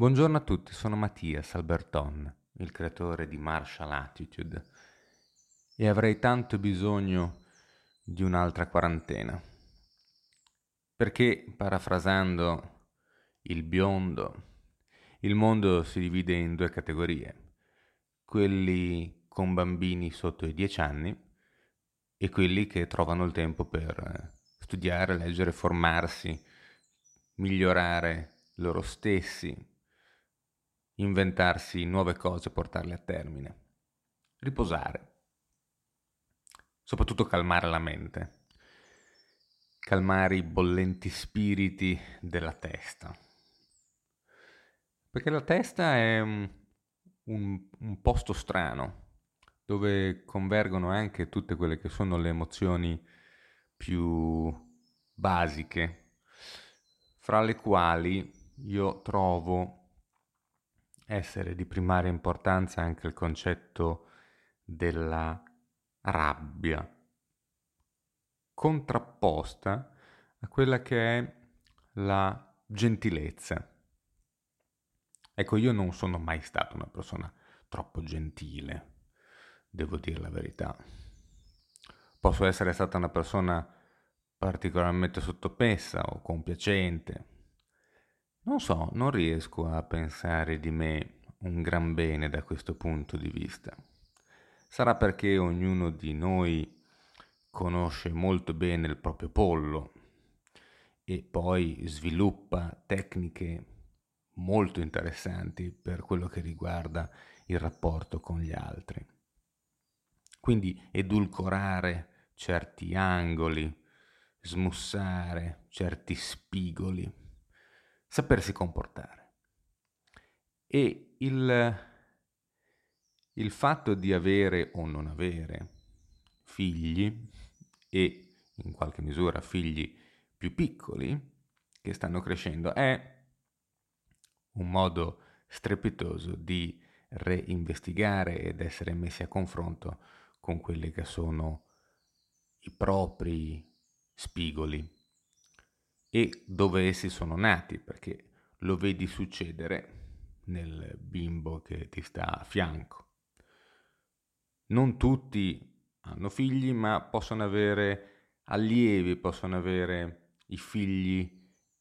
Buongiorno a tutti, sono Mattias Alberton, il creatore di Martial Attitude e avrei tanto bisogno di un'altra quarantena. Perché, parafrasando il biondo, il mondo si divide in due categorie, quelli con bambini sotto i dieci anni e quelli che trovano il tempo per studiare, leggere, formarsi, migliorare loro stessi, inventarsi nuove cose portarle a termine. Riposare. Soprattutto calmare la mente. Calmare i bollenti spiriti della testa. Perché la testa è un, un posto strano dove convergono anche tutte quelle che sono le emozioni più basiche, fra le quali io trovo essere di primaria importanza anche il concetto della rabbia, contrapposta a quella che è la gentilezza. Ecco, io non sono mai stata una persona troppo gentile, devo dire la verità. Posso essere stata una persona particolarmente sottopessa o compiacente, non so, non riesco a pensare di me un gran bene da questo punto di vista. Sarà perché ognuno di noi conosce molto bene il proprio pollo e poi sviluppa tecniche molto interessanti per quello che riguarda il rapporto con gli altri. Quindi edulcorare certi angoli, smussare certi spigoli sapersi comportare. E il, il fatto di avere o non avere figli e in qualche misura figli più piccoli che stanno crescendo è un modo strepitoso di reinvestigare ed essere messi a confronto con quelli che sono i propri spigoli e dove essi sono nati, perché lo vedi succedere nel bimbo che ti sta a fianco. Non tutti hanno figli, ma possono avere allievi, possono avere i figli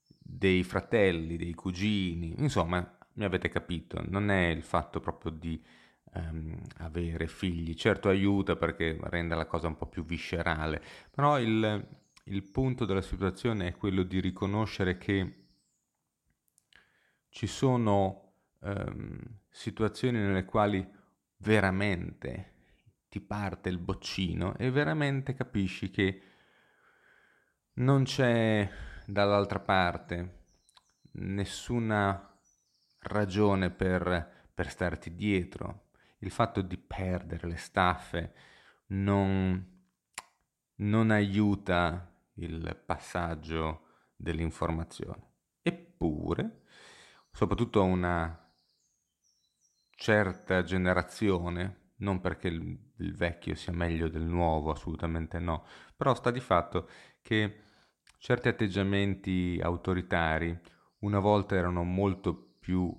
dei fratelli, dei cugini, insomma, mi avete capito, non è il fatto proprio di um, avere figli, certo aiuta perché rende la cosa un po' più viscerale, però il, il punto della situazione è quello di riconoscere che ci sono ehm, situazioni nelle quali veramente ti parte il boccino e veramente capisci che non c'è dall'altra parte nessuna ragione per, per starti dietro. Il fatto di perdere le staffe non, non aiuta il passaggio dell'informazione. Eppure, soprattutto una certa generazione, non perché il, il, vecchio sia meglio del nuovo, assolutamente no, però sta di fatto che certi atteggiamenti autoritari una volta erano molto più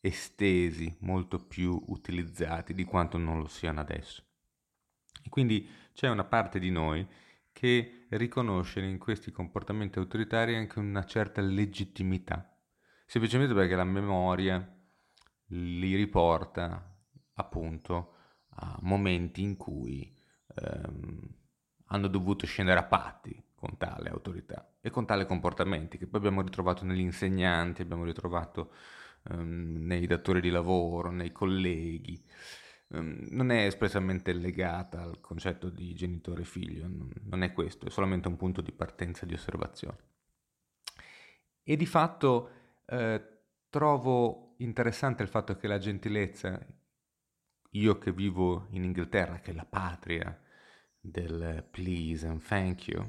estesi, molto più utilizzati di quanto non lo siano adesso. E quindi c'è una parte di noi che riconoscere in questi comportamenti autoritari anche una certa legittimità, semplicemente perché la memoria li riporta appunto a momenti in cui ehm, hanno dovuto scendere a patti con tale autorità e con tale comportamenti che poi abbiamo ritrovato negli insegnanti, abbiamo ritrovato ehm, nei datori di lavoro, nei colleghi. Ehm, non è espressamente legata al concetto di genitore figlio, non è questo, è solamente un punto di partenza di osservazione. E di fatto eh, trovo interessante il fatto che la gentilezza, io che vivo in Inghilterra, che è la patria del please and thank you,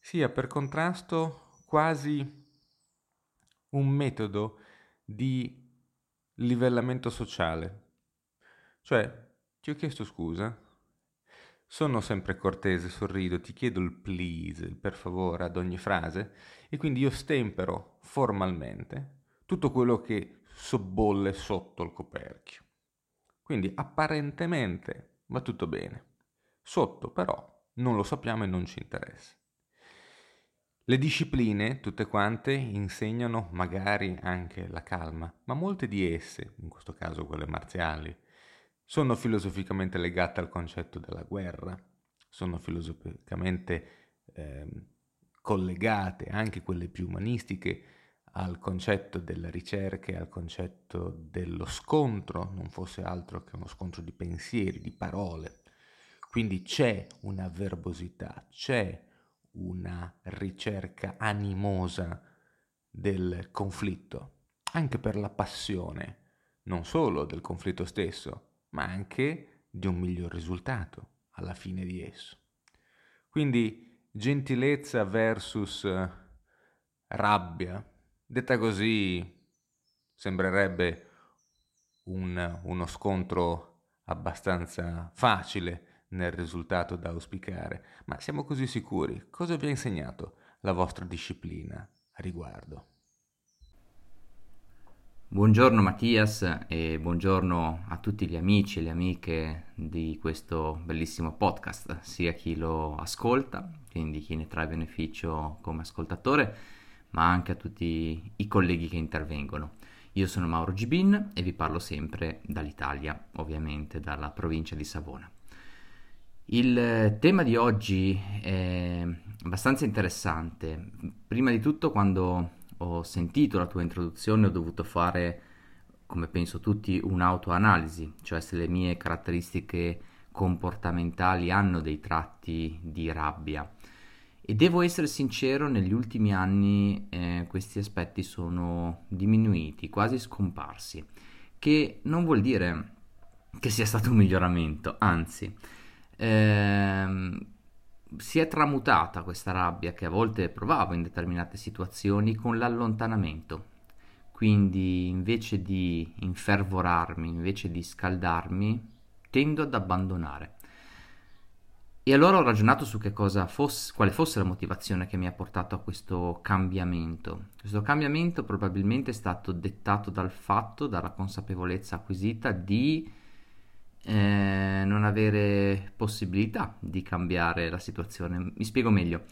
sia per contrasto quasi un metodo di livellamento sociale cioè, ti ho chiesto scusa, sono sempre cortese, sorrido, ti chiedo il please, il per favore ad ogni frase e quindi io stempero formalmente tutto quello che sobbolle sotto il coperchio. Quindi apparentemente va tutto bene. Sotto però non lo sappiamo e non ci interessa. Le discipline, tutte quante, insegnano magari anche la calma, ma molte di esse, in questo caso quelle marziali, sono filosoficamente legate al concetto della guerra, sono filosoficamente eh, collegate, anche quelle più umanistiche, al concetto della ricerca e al concetto dello scontro, non fosse altro che uno scontro di pensieri, di parole. Quindi c'è una verbosità, c'è una ricerca animosa del conflitto, anche per la passione, non solo del conflitto stesso, ma anche di un miglior risultato alla fine di esso. Quindi gentilezza versus eh, rabbia, detta così sembrerebbe un, uno scontro abbastanza facile nel risultato da auspicare, ma siamo così sicuri? Cosa vi ha insegnato la vostra disciplina a riguardo? Buongiorno Mattias e buongiorno a tutti gli amici e le amiche di questo bellissimo podcast, sia chi lo ascolta, quindi chi ne trae beneficio come ascoltatore, ma anche a tutti i colleghi che intervengono. Io sono Mauro Gibin e vi parlo sempre dall'Italia, ovviamente dalla provincia di Savona. Il tema di oggi è abbastanza interessante. Prima di tutto, quando ho sentito la tua introduzione, ho dovuto fare, come penso tutti, un'autoanalisi, cioè se le mie caratteristiche comportamentali hanno dei tratti di rabbia. E devo essere sincero, negli ultimi anni eh, questi aspetti sono diminuiti, quasi scomparsi, che non vuol dire che sia stato un miglioramento, anzi ehm, si è tramutata questa rabbia che a volte provavo in determinate situazioni con l'allontanamento. Quindi invece di infervorarmi, invece di scaldarmi, tendo ad abbandonare. E allora ho ragionato su che cosa fosse, quale fosse la motivazione che mi ha portato a questo cambiamento. Questo cambiamento probabilmente è stato dettato dal fatto, dalla consapevolezza acquisita di eh, non avere possibilità di cambiare la situazione. Mi spiego meglio.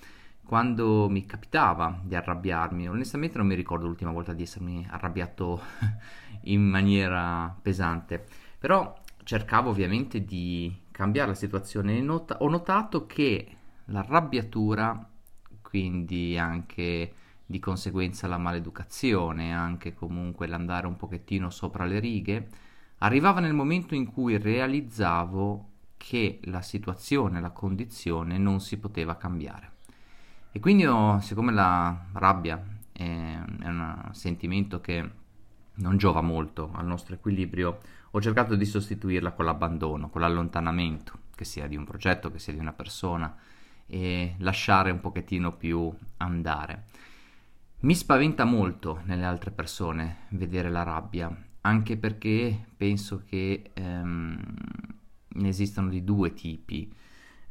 Quando mi capitava di arrabbiarmi, onestamente non mi ricordo l'ultima volta di essermi arrabbiato in maniera pesante, però cercavo ovviamente di cambiare la situazione. Not- ho notato che l'arrabbiatura, quindi anche di conseguenza la maleducazione, anche comunque l'andare un pochettino sopra le righe, arrivava nel momento in cui realizzavo che la situazione, la condizione non si poteva cambiare. E quindi ho, siccome la rabbia è, è un sentimento che non giova molto al nostro equilibrio, ho cercato di sostituirla con l'abbandono, con l'allontanamento, che sia di un progetto, che sia di una persona, e lasciare un pochettino più andare. Mi spaventa molto nelle altre persone vedere la rabbia anche perché penso che ehm, ne esistano di due tipi.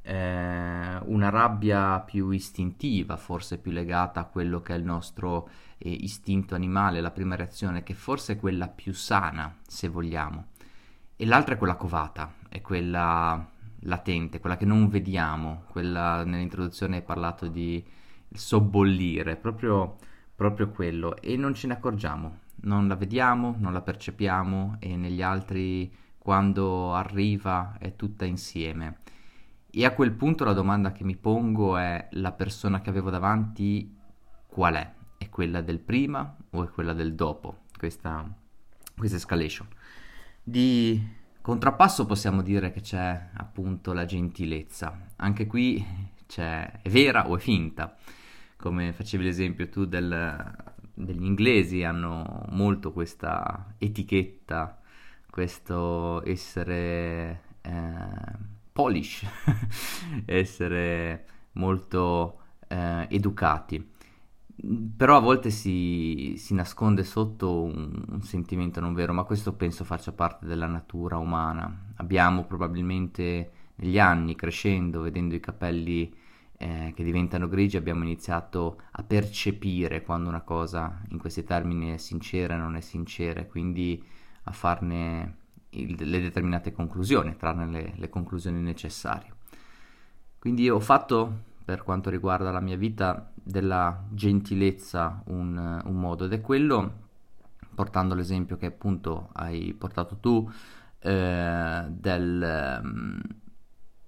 Eh, una rabbia più istintiva, forse più legata a quello che è il nostro eh, istinto animale, la prima reazione, che forse è quella più sana, se vogliamo, e l'altra è quella covata, è quella latente, quella che non vediamo, quella nell'introduzione hai parlato di sobbollire, proprio, proprio quello, e non ce ne accorgiamo non la vediamo, non la percepiamo e negli altri quando arriva è tutta insieme. E a quel punto la domanda che mi pongo è la persona che avevo davanti qual è? È quella del prima o è quella del dopo? Questa, questa escalation. Di contrappasso possiamo dire che c'è appunto la gentilezza. Anche qui c'è è vera o è finta? Come facevi l'esempio tu del, degli inglesi hanno molto questa etichetta, questo essere eh, polish, essere molto eh, educati. Però a volte si, si nasconde sotto un, un, sentimento non vero, ma questo penso faccia parte della natura umana. Abbiamo probabilmente negli anni, crescendo, vedendo i capelli eh, che diventano grigi abbiamo iniziato a percepire quando una cosa in questi termini è sincera e non è sincera, quindi a farne il, le determinate conclusioni, trarne le, le conclusioni necessarie. Quindi ho fatto, per quanto riguarda la mia vita, della gentilezza un, un modo ed è quello, portando l'esempio che appunto hai portato tu, eh, del, mm,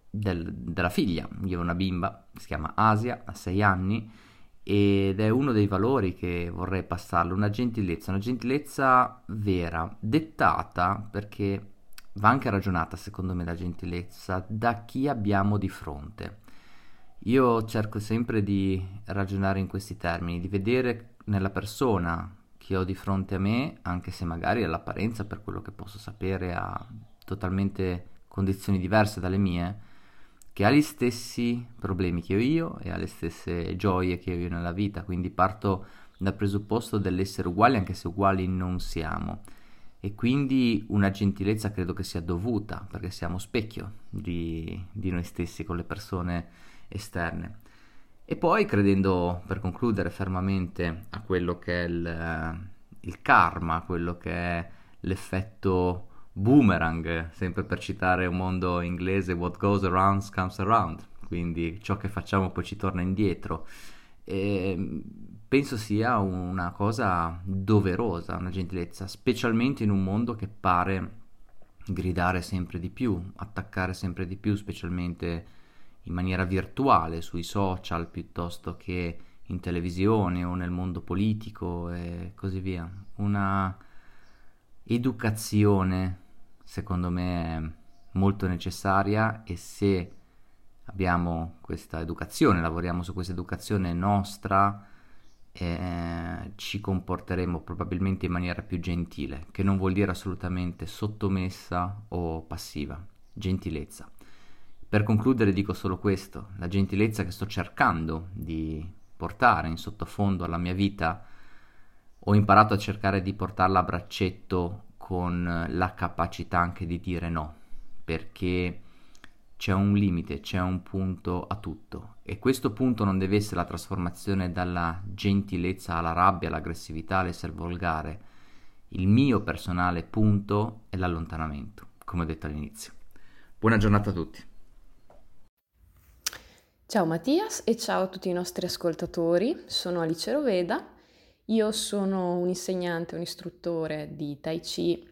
del, della figlia. Io ho una bimba, si chiama Asia, ha sei anni, ed è uno dei valori che vorrei passarle, una gentilezza, una gentilezza vera, dettata perché va anche ragionata secondo me la gentilezza da chi abbiamo di fronte. Io cerco sempre di ragionare in questi termini, di vedere nella persona che ho di fronte a me, anche se magari all'apparenza, per quello che posso sapere, ha totalmente condizioni diverse dalle mie, che ha gli stessi problemi che ho io e ha le stesse gioie che ho io nella vita, quindi parto dal presupposto dell'essere uguali anche se uguali non siamo e quindi una gentilezza credo che sia dovuta perché siamo specchio di, di noi stessi con le persone esterne. E poi credendo, per concludere fermamente, a quello che è il, il karma, quello che è l'effetto boomerang, sempre per citare un mondo inglese, what goes around comes around, quindi ciò che facciamo poi ci torna indietro. E penso sia una cosa doverosa, una gentilezza, specialmente in un mondo che pare gridare sempre di più, attaccare sempre di più, specialmente in maniera virtuale sui social piuttosto che in televisione o nel mondo politico e così via. Una educazione secondo me è molto necessaria e se abbiamo questa educazione, lavoriamo su questa educazione nostra, eh, ci comporteremo probabilmente in maniera più gentile, che non vuol dire assolutamente sottomessa o passiva, gentilezza. Per concludere dico solo questo, la gentilezza che sto cercando di portare in sottofondo alla mia vita, ho imparato a cercare di portarla a braccetto con la capacità anche di dire no, perché c'è un limite, c'è un punto a tutto e questo punto non deve essere la trasformazione dalla gentilezza alla rabbia, all'aggressività, all'essere volgare. Il mio personale punto è l'allontanamento, come ho detto all'inizio. Buona giornata a tutti. Ciao Mattias e ciao a tutti i nostri ascoltatori, sono Alice Roveda, io sono un insegnante, un istruttore di Tai Chi,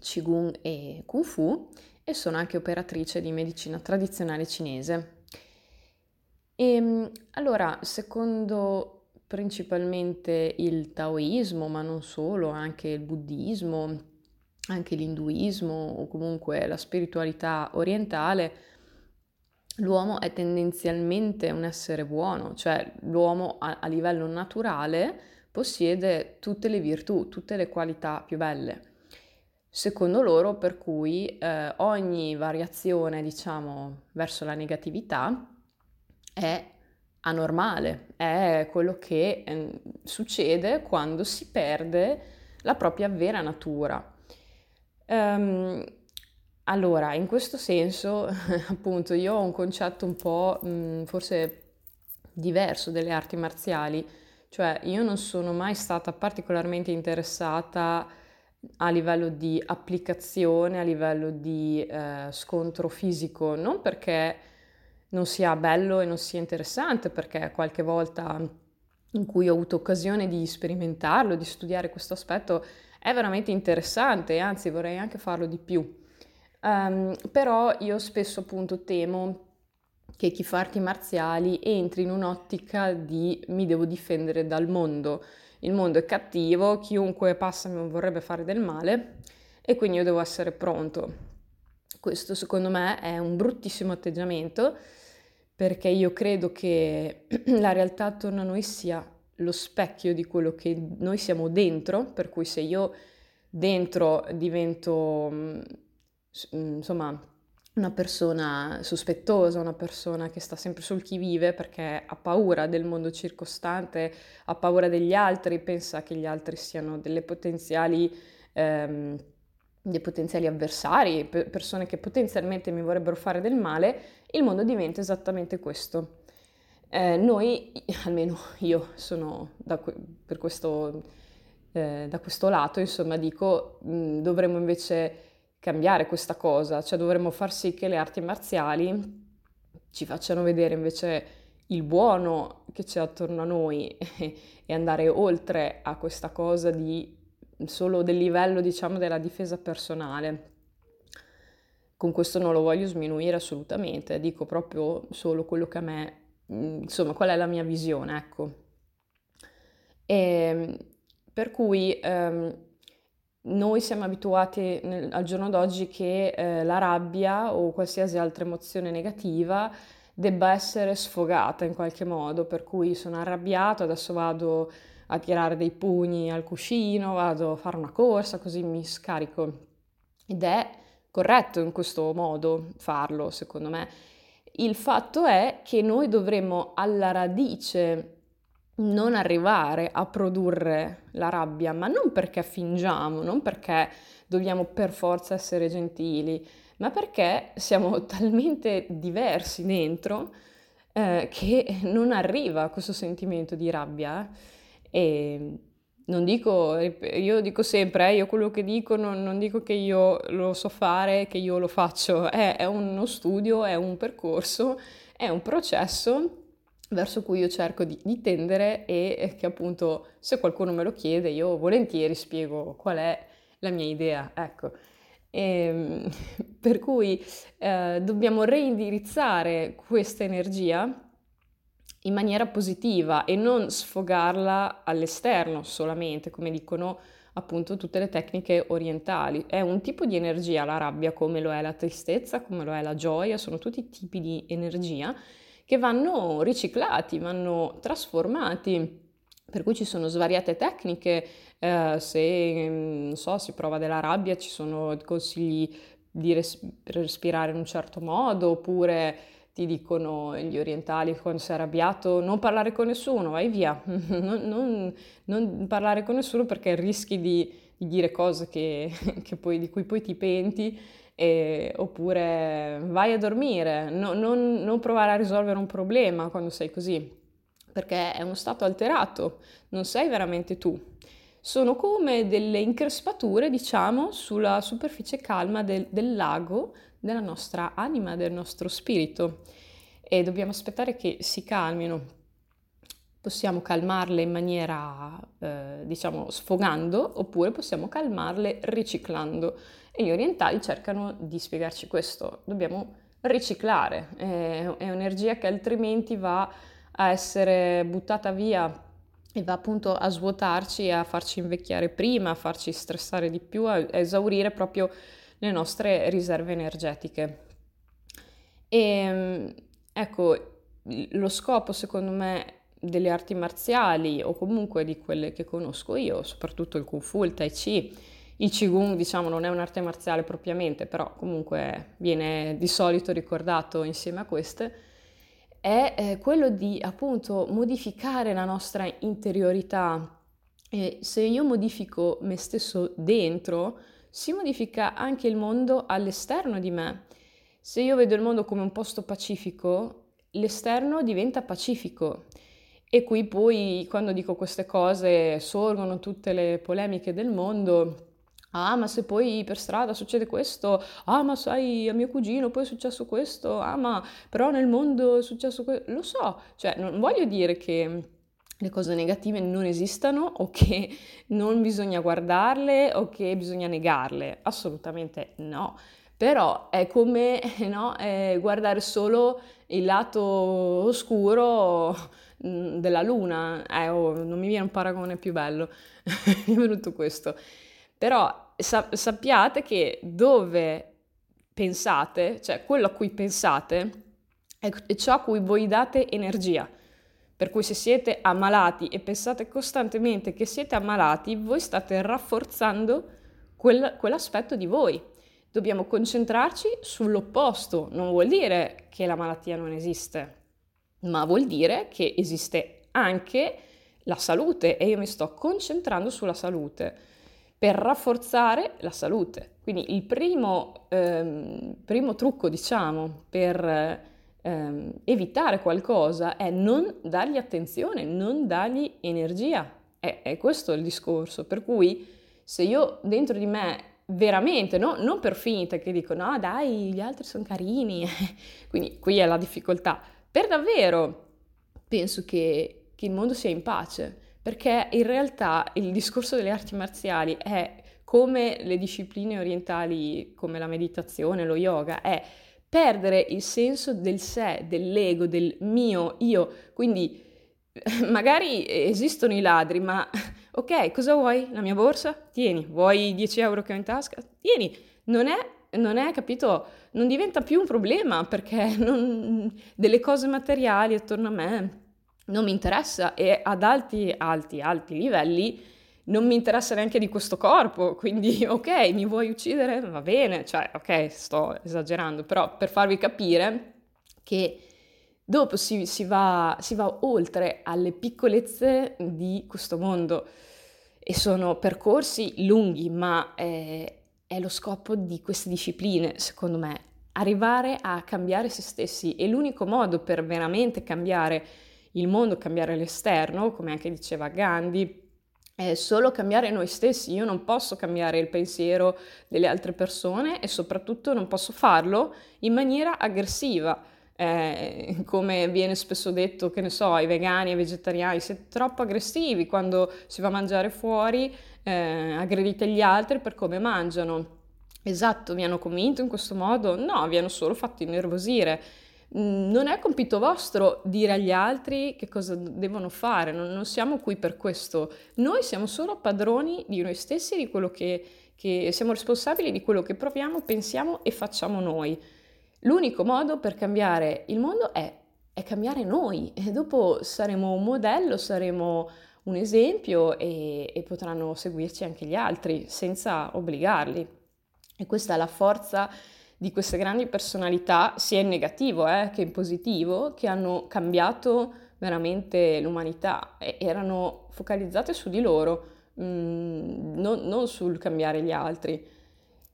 Qigong e Kung Fu e sono anche operatrice di medicina tradizionale cinese. E ehm, allora, secondo principalmente il taoismo, ma non solo, anche il buddismo, anche l'induismo o comunque la spiritualità orientale, l'uomo è tendenzialmente un essere buono, cioè l'uomo a, a livello naturale possiede tutte le virtù, tutte le qualità più belle. Secondo loro, per cui eh, ogni variazione, diciamo, verso la negatività è anormale, è quello che eh, succede quando si perde la propria vera natura. Um, allora, in questo senso, appunto, io ho un concetto un po' mh, forse diverso delle arti marziali, cioè io non sono mai stata particolarmente interessata a livello di applicazione, a livello di eh, scontro fisico, non perché non sia bello e non sia interessante, perché qualche volta in cui ho avuto occasione di sperimentarlo, di studiare questo aspetto, è veramente interessante anzi vorrei anche farlo di più. Um, però io spesso appunto temo che chi fa arti marziali entri in un'ottica di mi devo difendere dal mondo. Il mondo è cattivo, chiunque passa mi vorrebbe fare del male e quindi io devo essere pronto. Questo secondo me è un bruttissimo atteggiamento perché io credo che la realtà attorno a noi sia lo specchio di quello che noi siamo dentro, per cui se io dentro divento mm, insomma, una persona sospettosa, una persona che sta sempre sul chi vive perché ha paura del mondo circostante, ha paura degli altri, pensa che gli altri siano potenziali, ehm, dei potenziali avversari, persone che potenzialmente mi vorrebbero fare del male, il mondo diventa esattamente questo. eh, noi, almeno io sono da, per questo, eh, da questo lato, insomma, dico, mh, dovremmo invece cambiare questa cosa, cioè dovremmo far sì che le arti marziali ci facciano vedere invece il buono che c'è attorno a noi e andare oltre a questa cosa di solo del livello, diciamo, della difesa personale. Con questo non lo voglio sminuire assolutamente, dico proprio solo quello che a me, mm, insomma, qual è la mia visione, ecco. E, ehm, per cui ehm, noi siamo abituati nel, al giorno d'oggi che eh, la rabbia o qualsiasi altra emozione negativa debba essere sfogata in qualche modo, per cui sono arrabbiato, adesso vado a tirare dei pugni al cuscino, vado a fare una corsa, così mi scarico. Ed è corretto in questo modo farlo, secondo me. Il fatto è che noi dovremmo alla radice non arrivare a produrre la rabbia, ma non perché fingiamo, non perché dobbiamo per forza essere gentili, ma perché siamo talmente diversi dentro eh, che non arriva questo sentimento di rabbia. E non dico, io dico sempre, eh, io quello che dico non, non, dico che io lo so fare, che io lo faccio, è, è uno studio, è un percorso, è un processo verso cui io cerco di, di, tendere e che appunto se qualcuno me lo chiede io volentieri spiego qual è la mia idea, ecco. E, ehm, per cui eh, dobbiamo reindirizzare questa energia in maniera positiva e non sfogarla all'esterno solamente, come dicono appunto tutte le tecniche orientali. È un tipo di energia la rabbia, come lo è la tristezza, come lo è la gioia, sono tutti tipi di energia che vanno riciclati, vanno trasformati. Per cui ci sono svariate tecniche, eh, se non so, si prova della rabbia, ci sono consigli di res- respirare in un certo modo, oppure ti dicono gli orientali quando sei arrabbiato non parlare con nessuno, vai via, non, non, non, parlare con nessuno perché rischi di, di dire cose che, che poi, di cui poi ti penti, e, oppure vai a dormire, no, non, non provare a risolvere un problema quando sei così, perché è uno stato alterato, non sei veramente tu. Sono come delle increspature, diciamo, sulla superficie calma del, del lago della nostra anima, del nostro spirito e dobbiamo aspettare che si calmino. Possiamo calmarle in maniera, eh, diciamo, sfogando oppure possiamo calmarle riciclando. E gli orientali cercano di spiegarci questo. Dobbiamo riciclare, è, è energia che altrimenti va a essere buttata via e va appunto a svuotarci, a farci invecchiare prima, a farci stressare di più, a esaurire proprio le nostre riserve energetiche. E ehm, ecco, lo scopo secondo me delle arti marziali o comunque di quelle che conosco io, soprattutto il Kung Fu, il Tai Chi, il Qigong diciamo non è un'arte marziale propriamente, però comunque viene di solito ricordato insieme a queste, è eh, quello di appunto modificare la nostra interiorità. E se io modifico me stesso dentro, si modifica anche il mondo all'esterno di me. Se io vedo il mondo come un posto pacifico, l'esterno diventa pacifico. E qui poi, quando dico queste cose, sorgono tutte le polemiche del mondo. Ah, ma se poi per strada succede questo, ah, ma sai, a mio cugino poi è successo questo, ah, ma però nel mondo è successo questo, lo so, cioè non voglio dire che le cose negative non esistano o che non bisogna guardarle o che bisogna negarle. Assolutamente no. Però è come no, è guardare solo il lato oscuro mm, della luna. Eh, oh, non mi viene un paragone più bello, mi è venuto questo. Però sa- sappiate che dove pensate, cioè quello a cui pensate, è ciò a cui voi date energia. Per cui se siete ammalati e pensate costantemente che siete ammalati, voi state rafforzando quel, quell'aspetto di voi. Dobbiamo concentrarci sull'opposto. Non vuol dire che la malattia non esiste, ma vuol dire che esiste anche la salute e io mi sto concentrando sulla salute per rafforzare la salute. Quindi il primo, ehm, primo trucco, diciamo, per ehm, evitare qualcosa è non dargli attenzione, non dargli energia. È, è questo il discorso. Per cui se io dentro di me veramente, no? non per finta che dico no dai, gli altri sono carini, quindi qui è la difficoltà, per davvero penso che, che il mondo sia in pace, perché in realtà il discorso delle arti marziali è come le discipline orientali, come la meditazione, lo yoga, è perdere il senso del sé, dell'ego, del mio, io. Quindi magari esistono i ladri, ma ok, cosa vuoi? La mia borsa? Tieni. Vuoi 10 euro che ho in tasca? Tieni. Non è, non è capito, non diventa più un problema perché non, delle cose materiali attorno a me non mi interessa e ad alti, alti, alti livelli non mi interessa neanche di questo corpo, quindi ok, mi vuoi uccidere? Va bene, cioè ok, sto esagerando, però per farvi capire che dopo si, si, va, si va oltre alle piccolezze di questo mondo e sono percorsi lunghi, ma è, è lo scopo di queste discipline, secondo me, arrivare a cambiare se stessi e l'unico modo per veramente cambiare il mondo, cambiare l'esterno, come anche diceva Gandhi, è solo cambiare noi stessi. Io non posso cambiare il pensiero delle altre persone e soprattutto non posso farlo in maniera aggressiva. Eh, come viene spesso detto, che ne so, ai vegani, ai vegetariani, siete troppo aggressivi quando si va a mangiare fuori, eh, aggredite gli altri per come mangiano. Esatto, vi hanno convinto in questo modo? No, vi hanno solo fatto innervosire. Non è compito vostro dire agli altri che cosa devono fare, non, non, siamo qui per questo. Noi siamo solo padroni di noi stessi, di quello che, che siamo responsabili di quello che proviamo, pensiamo e facciamo noi. L'unico modo per cambiare il mondo è, è cambiare noi e dopo saremo un modello, saremo un esempio e, e potranno seguirci anche gli altri senza obbligarli. E questa è la forza di queste grandi personalità, sia in negativo eh, che in positivo, che hanno cambiato veramente l'umanità e erano focalizzate su di loro, mh, mm, non, non, sul cambiare gli altri.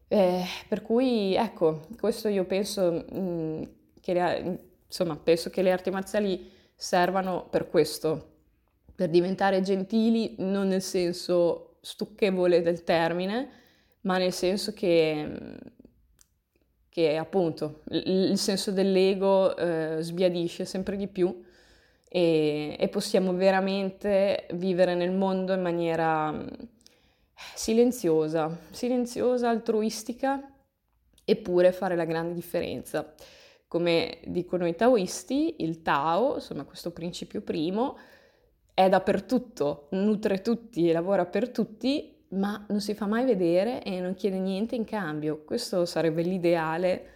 Eh, per cui, ecco, questo io penso mh, mm, che le, insomma, penso che le arti marziali servano per questo, per diventare gentili, non nel senso stucchevole del termine, ma nel senso che mm, che appunto il senso dell'ego eh, sbiadisce sempre di più e, e, possiamo veramente vivere nel mondo in maniera mm, silenziosa, silenziosa, altruistica, eppure fare la grande differenza. Come dicono i taoisti, il Tao, insomma questo principio primo, è dappertutto, nutre tutti e lavora per tutti ma non si fa mai vedere e non chiede niente in cambio. Questo sarebbe l'ideale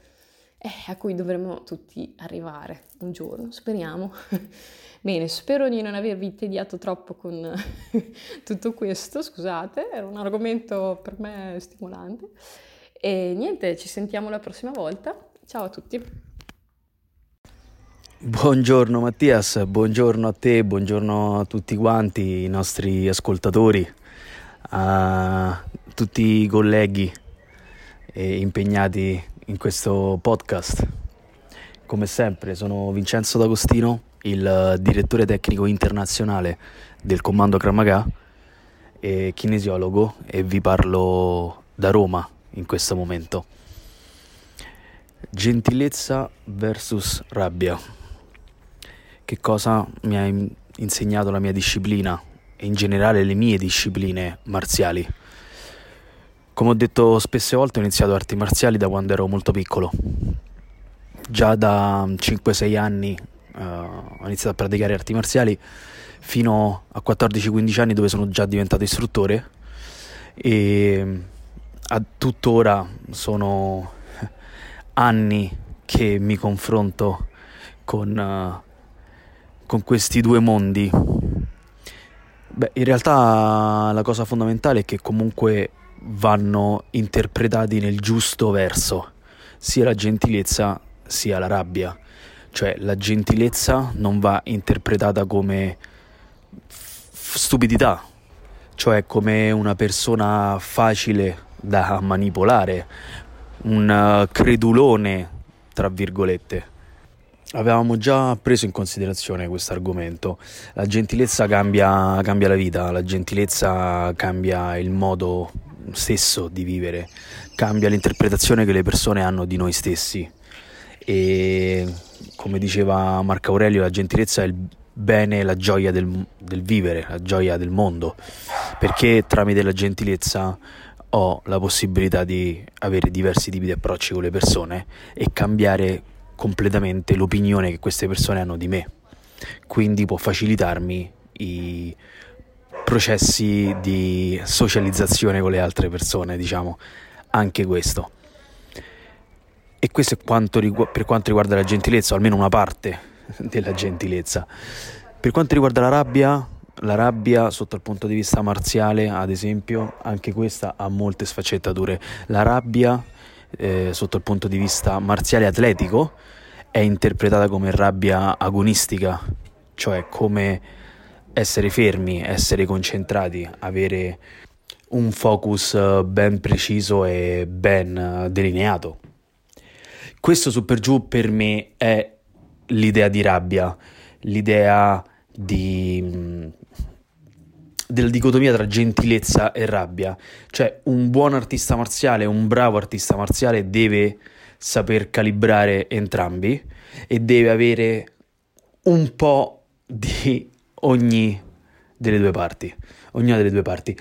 eh, a cui dovremmo tutti arrivare un giorno, speriamo. Bene, spero di non avervi tediato troppo con tutto questo, scusate, era un argomento per me stimolante. E niente, ci sentiamo la prossima volta. Ciao a tutti. Buongiorno Mattias, buongiorno a te, buongiorno a tutti quanti i nostri ascoltatori a tutti i colleghi impegnati in questo podcast. Come sempre sono Vincenzo D'Agostino, il direttore tecnico internazionale del comando Kramaga e kinesiologo e vi parlo da Roma in questo momento. Gentilezza versus rabbia. Che cosa mi ha insegnato la mia disciplina e in generale le mie discipline marziali. Come ho detto spesse volte ho iniziato arti marziali da quando ero molto piccolo. Già da 5-6 anni uh, ho iniziato a praticare arti marziali fino a 14-15 anni dove sono già diventato istruttore e a tuttora sono anni che mi confronto con, uh, con questi due mondi Beh, in realtà la cosa fondamentale è che comunque vanno interpretati nel giusto verso, sia la gentilezza sia la rabbia. Cioè la gentilezza non va interpretata come f- stupidità, cioè come una persona facile da manipolare, un credulone, tra virgolette. Avevamo già preso in considerazione questo argomento. La gentilezza cambia, cambia la vita, la gentilezza cambia il modo stesso di vivere, cambia l'interpretazione che le persone hanno di noi stessi. E come diceva Marco Aurelio, la gentilezza è il bene, la gioia del, del vivere, la gioia del mondo, perché tramite la gentilezza ho la possibilità di avere diversi tipi di approcci con le persone e cambiare completamente l'opinione che queste persone hanno di me. Quindi può facilitarmi i processi di socializzazione con le altre persone, diciamo, anche questo. E questo è quanto rigu- per quanto riguarda la gentilezza, o almeno una parte della gentilezza. Per quanto riguarda la rabbia, la rabbia sotto il punto di vista marziale, ad esempio, anche questa ha molte sfaccettature. La rabbia eh, sotto il punto di vista marziale atletico è interpretata come rabbia agonistica, cioè come essere fermi, essere concentrati, avere un focus eh, ben preciso e ben eh, delineato. Questo su per giù per me è l'idea di rabbia, l'idea di mm, della dicotomia tra gentilezza e rabbia. Cioè, un buon artista marziale, un bravo artista marziale deve saper calibrare entrambi e deve avere un po' di ogni delle due parti. Ognuna delle due parti.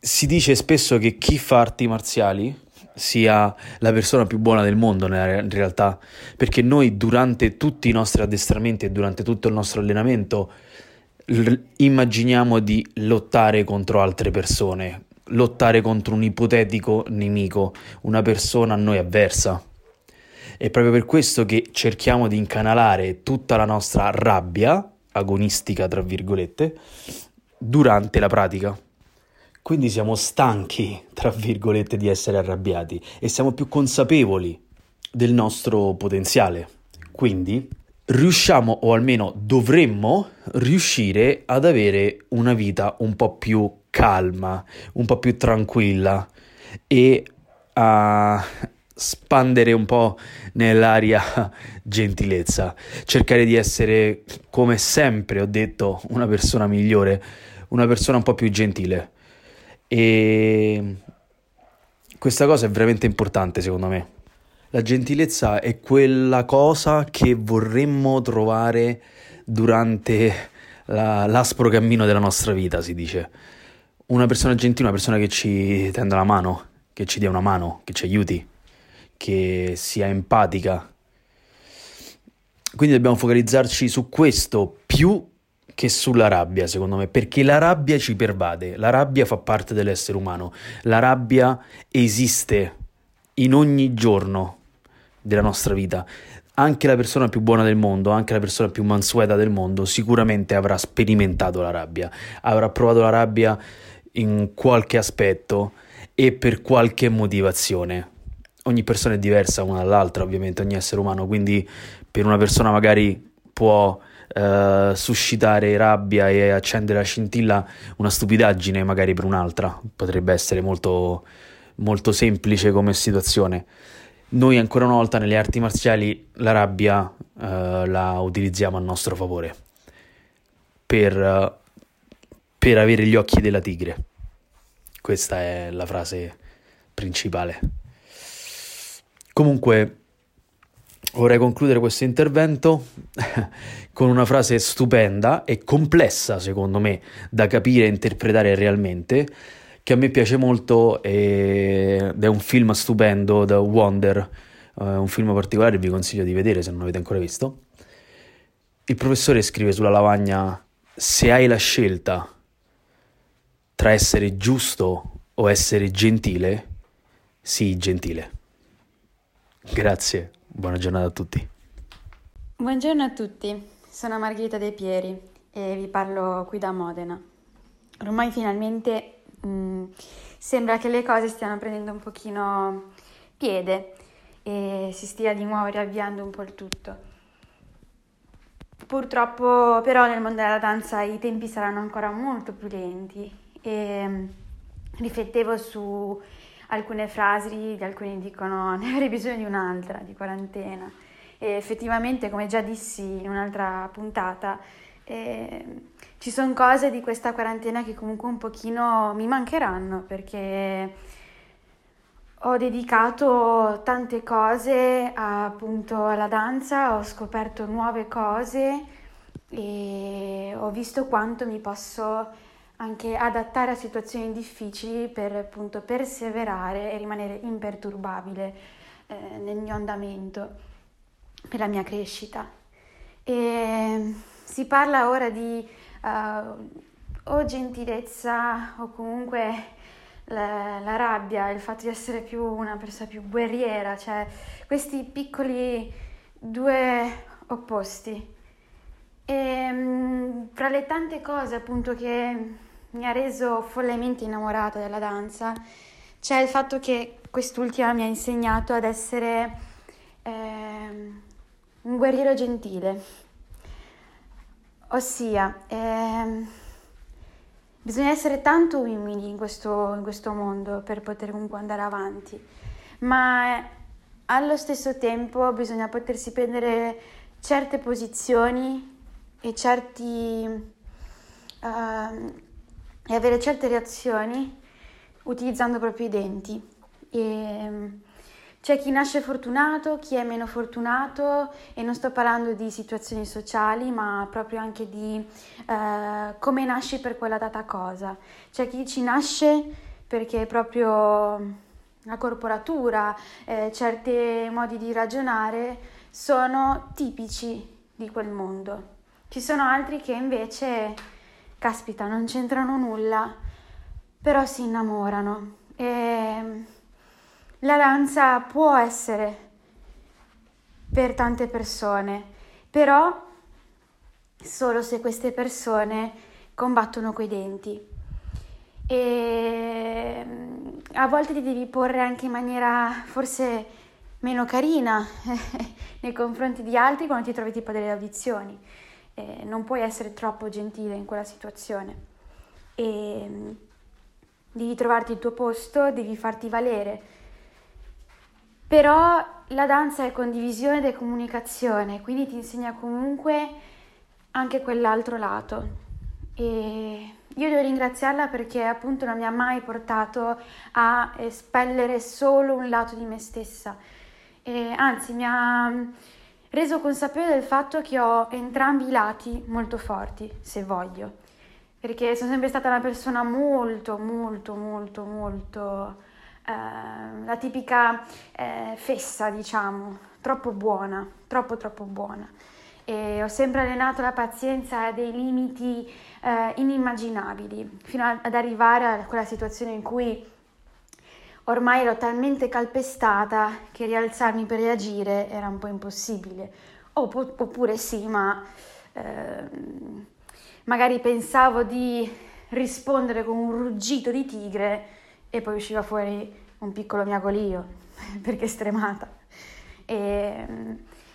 Si dice spesso che chi fa arti marziali sia la persona più buona del mondo in realtà, perché noi durante tutti i nostri addestramenti e durante tutto il nostro allenamento immaginiamo di lottare contro altre persone, lottare contro un ipotetico nemico, una persona a noi avversa. È proprio per questo che cerchiamo di incanalare tutta la nostra rabbia, agonistica tra virgolette, durante la pratica. Quindi siamo stanchi, tra virgolette, di essere arrabbiati e siamo più consapevoli del nostro potenziale. Quindi riusciamo, o almeno dovremmo riuscire ad avere una vita un po' più calma, un po' più tranquilla e a spandere un po' nell'aria gentilezza, cercare di essere, come sempre ho detto, una persona migliore, una persona un po' più gentile. E questa cosa è veramente importante secondo me. La gentilezza è quella cosa che vorremmo trovare durante la, l'aspro cammino della nostra vita, si dice. Una persona gentile, una persona che ci tenda la mano, che ci dia una mano, che ci aiuti, che sia empatica. Quindi dobbiamo focalizzarci su questo più che sulla rabbia, secondo me, perché la rabbia ci pervade, la rabbia fa parte dell'essere umano, la rabbia esiste in ogni giorno della nostra vita. Anche la persona più buona del mondo, anche la persona più mansueta del mondo, sicuramente avrà sperimentato la rabbia, avrà provato la rabbia in qualche aspetto e per qualche motivazione. Ogni persona è diversa una dall'altra, ovviamente, ogni essere umano, quindi per una persona magari può Uh, suscitare rabbia e accendere la scintilla una stupidaggine magari per un'altra potrebbe essere molto, molto semplice come situazione noi ancora una volta nelle arti marziali la rabbia uh, la utilizziamo a nostro favore per, uh, per avere gli occhi della tigre. Questa è la frase principale. Comunque vorrei concludere questo intervento con una frase stupenda e complessa secondo me da capire e interpretare realmente che a me piace molto ed è un film stupendo, The Wonder, uh, un film particolare vi consiglio di vedere se non l'avete ancora visto. Il professore scrive sulla lavagna se hai la scelta tra essere giusto o essere gentile, sii gentile. Grazie, buona giornata a tutti. Buongiorno a tutti, sono Margherita De Pieri e vi parlo qui da Modena. Ormai finalmente mm, sembra che le cose stiano prendendo un pochino piede e si stia di nuovo riavviando un po' il tutto. Purtroppo però nel mondo della danza i tempi saranno ancora molto più lenti e mm, riflettevo su alcune frasi di alcuni dicono ne avrei bisogno di un'altra, di quarantena e effettivamente, come già dissi in un'altra puntata, eh, ci sono cose di questa quarantena che comunque un pochino mi mancheranno perché ho dedicato tante cose appunto alla danza, ho scoperto nuove cose e ho visto quanto mi posso anche adattare a situazioni difficili per appunto perseverare e rimanere imperturbabile eh, nel mio andamento, per la mia crescita. E si parla ora di uh, o gentilezza o comunque la, la, rabbia, il fatto di essere più una persona più guerriera, cioè questi piccoli due opposti. E um, tra le tante cose appunto che mi ha reso follemente innamorata della danza c'è il fatto che quest'ultima mi ha insegnato ad essere eh, un guerriero gentile, ossia eh, bisogna essere tanto umili in questo, in questo mondo per poter comunque andare avanti, ma allo stesso tempo bisogna potersi prendere certe posizioni e certi... Uh, e avere certe reazioni utilizzando proprio i denti. E, ehm, c'è chi nasce fortunato, chi è meno fortunato e non sto parlando di situazioni sociali, ma proprio anche di eh, come nasci per quella data cosa. C'è chi ci nasce perché proprio la corporatura, eh, certi modi di ragionare sono tipici di quel mondo. Ci sono altri che invece caspita, non c'entrano nulla, però si innamorano. E la danza può essere per tante persone, però solo se queste persone combattono coi denti. E a volte ti devi porre anche in maniera forse meno carina nei confronti di altri quando ti trovi tipo delle audizioni eh, non puoi essere troppo gentile in quella situazione e mm, devi trovarti il tuo posto, devi farti valere. Però la danza è condivisione ed è comunicazione, quindi ti insegna comunque anche quell'altro lato. E io devo ringraziarla perché appunto non mi ha mai portato a espellere solo un lato di me stessa, e anzi mi ha reso consapevole del fatto che ho entrambi i lati molto forti, se voglio, perché sono sempre stata una persona molto, molto, molto, molto eh, la tipica eh, fessa, diciamo, troppo buona, troppo, troppo buona. E ho sempre allenato la pazienza a dei limiti eh, inimmaginabili, fino ad arrivare a quella situazione in cui Ormai ero talmente calpestata che rialzarmi per reagire era un po' impossibile. oppure sì, ma eh, magari pensavo di rispondere con un ruggito di tigre e poi usciva fuori un piccolo miagolio perché stremata. E,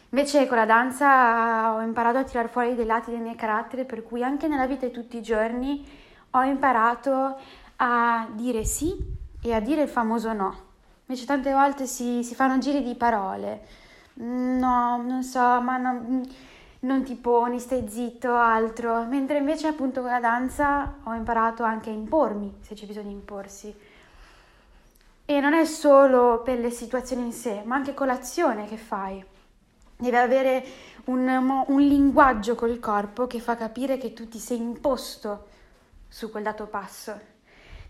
invece con la danza ho imparato a tirar fuori dei lati del mio carattere per cui anche nella vita di tutti i giorni ho imparato a dire sì e a dire il famoso no. Invece tante volte si, si fanno giri di parole. No, non so, ma no, non ti poni, stai zitto, altro. Mentre invece appunto con la danza ho imparato anche a impormi, se c'è bisogno di imporsi. E non è solo per le situazioni in sé, ma anche con l'azione che fai. Deve avere un, un linguaggio col corpo che fa capire che tu ti sei imposto su quel dato passo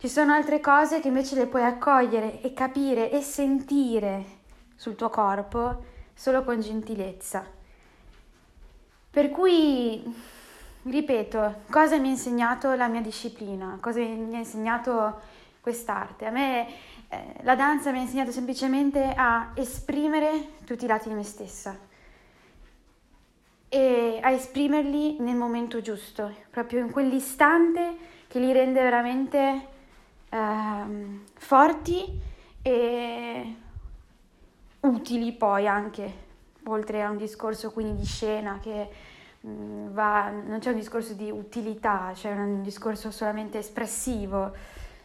ci sono altre cose che invece le puoi accogliere e capire e sentire sul tuo corpo solo con gentilezza. Per cui, ripeto, cosa mi ha insegnato la mia disciplina, cosa mi ha insegnato quest'arte? A me eh, la danza mi ha insegnato semplicemente a esprimere tutti i lati di me stessa e a esprimerli nel momento giusto, proprio in quell'istante che li rende veramente ehm, forti e utili poi anche, oltre a un discorso quindi di scena che mh, va, non c'è un discorso di utilità, c'è un discorso solamente espressivo,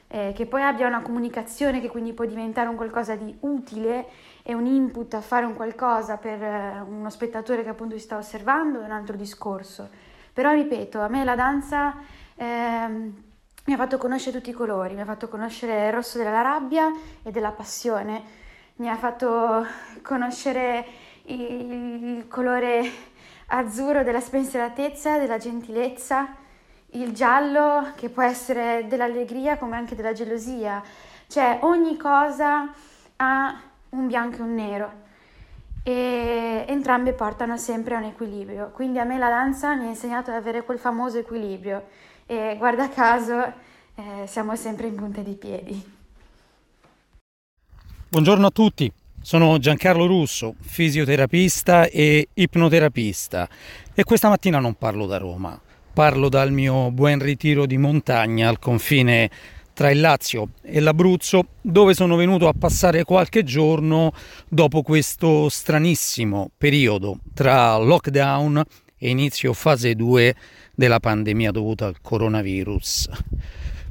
eh, che poi abbia una comunicazione che quindi può diventare un qualcosa di utile e un input a fare un qualcosa per eh, uno spettatore che appunto si sta osservando è un altro discorso. Però ripeto, a me la danza eh, mi ha fatto conoscere tutti i colori, mi ha fatto conoscere il rosso della rabbia e della passione, mi ha fatto conoscere il, colore azzurro della spensieratezza, della gentilezza, il giallo che può essere dell'allegria come anche della gelosia, cioè ogni cosa ha un bianco e un nero. E entrambe portano sempre a un equilibrio. Quindi a me la danza mi ha insegnato ad avere quel famoso equilibrio. E guarda caso eh, siamo sempre in punta di piedi. Buongiorno a tutti, sono Giancarlo Russo, fisioterapista e ipnoterapista. E questa mattina non parlo da Roma, parlo dal mio buon ritiro di montagna al confine tra il Lazio e l'Abruzzo, dove sono venuto a passare qualche giorno dopo questo stranissimo periodo tra lockdown e inizio fase 2 della pandemia dovuta al coronavirus.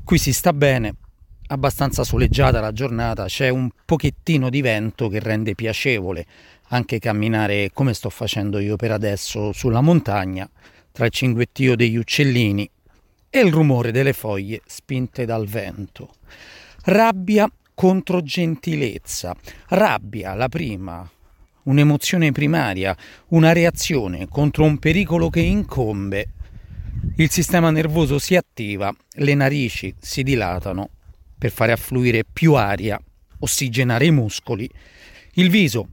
Qui si sta bene, abbastanza soleggiata la giornata, c'è un pochettino di vento che rende piacevole anche camminare come sto facendo io per adesso sulla montagna, tra il cinguettio degli uccellini e il rumore delle foglie spinte dal vento. Rabbia contro gentilezza. Rabbia, la prima, un'emozione primaria, una reazione contro un pericolo che incombe. Il sistema nervoso si attiva, le narici si dilatano per fare affluire più aria, ossigenare i muscoli, il viso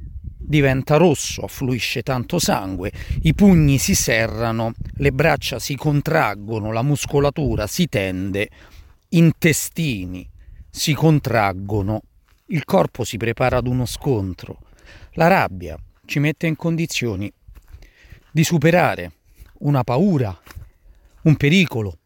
diventa rosso, affluisce tanto sangue, i pugni si serrano, le braccia si contraggono, la muscolatura si tende, intestini si contraggono, il corpo si prepara ad uno scontro. La rabbia ci mette in condizioni di superare una paura, un pericolo,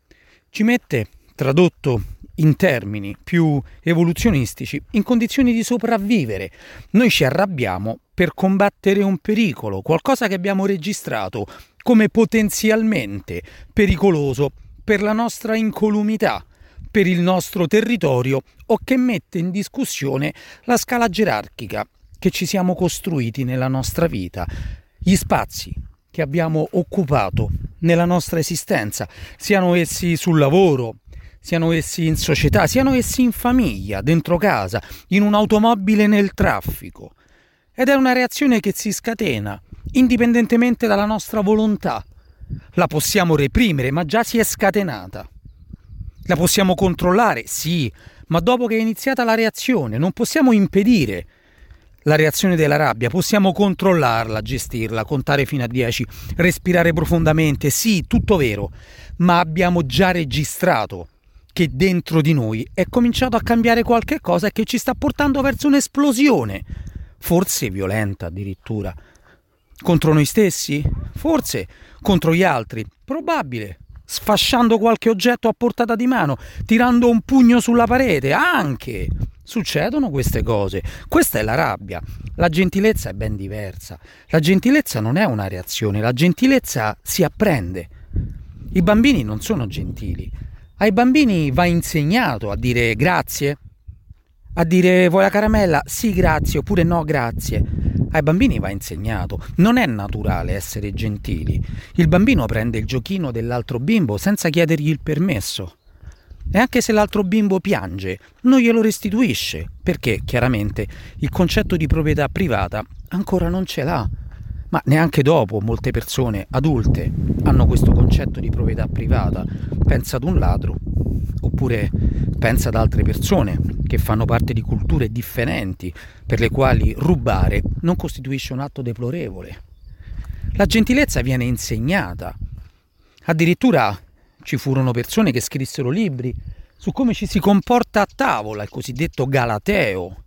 ci mette, tradotto in termini più evoluzionistici, in condizioni di sopravvivere. Noi ci arrabbiamo per combattere un pericolo, qualcosa che abbiamo registrato come potenzialmente pericoloso per la nostra incolumità, per il nostro territorio o che mette in discussione la scala gerarchica che ci siamo costruiti nella nostra vita, gli spazi che abbiamo occupato nella nostra esistenza, siano essi sul lavoro, siano essi in società, siano essi in famiglia, dentro casa, in un'automobile nel traffico. Ed è una reazione che si scatena, indipendentemente dalla nostra volontà. La possiamo reprimere, ma già si è scatenata. La possiamo controllare, sì, ma dopo che è iniziata la reazione, non possiamo impedire la reazione della rabbia, possiamo controllarla, gestirla, contare fino a 10, respirare profondamente, sì, tutto vero, ma abbiamo già registrato che dentro di noi è cominciato a cambiare qualche cosa e che ci sta portando verso un'esplosione, forse violenta addirittura. Contro noi stessi? Forse contro gli altri? Probabile. Sfasciando qualche oggetto a portata di mano, tirando un pugno sulla parete, anche. Succedono queste cose. Questa è la rabbia. La gentilezza è ben diversa. La gentilezza non è una reazione, la gentilezza si apprende. I bambini non sono gentili, ai bambini va insegnato a dire grazie, a dire vuoi la caramella? Sì, grazie, oppure no, grazie. Ai bambini va insegnato. Non è naturale essere gentili. Il bambino prende il giochino dell'altro bimbo senza chiedergli il permesso. E anche se l'altro bimbo piange, non glielo restituisce, perché chiaramente il concetto di proprietà privata ancora non ce l'ha ma neanche dopo molte persone adulte hanno questo concetto di proprietà privata. Pensa ad un ladro, oppure pensa ad altre persone che fanno parte di culture differenti, per le quali rubare non costituisce un atto deplorevole. La gentilezza viene insegnata. Addirittura ci furono persone che scrissero libri su come ci si comporta a tavola, il cosiddetto galateo,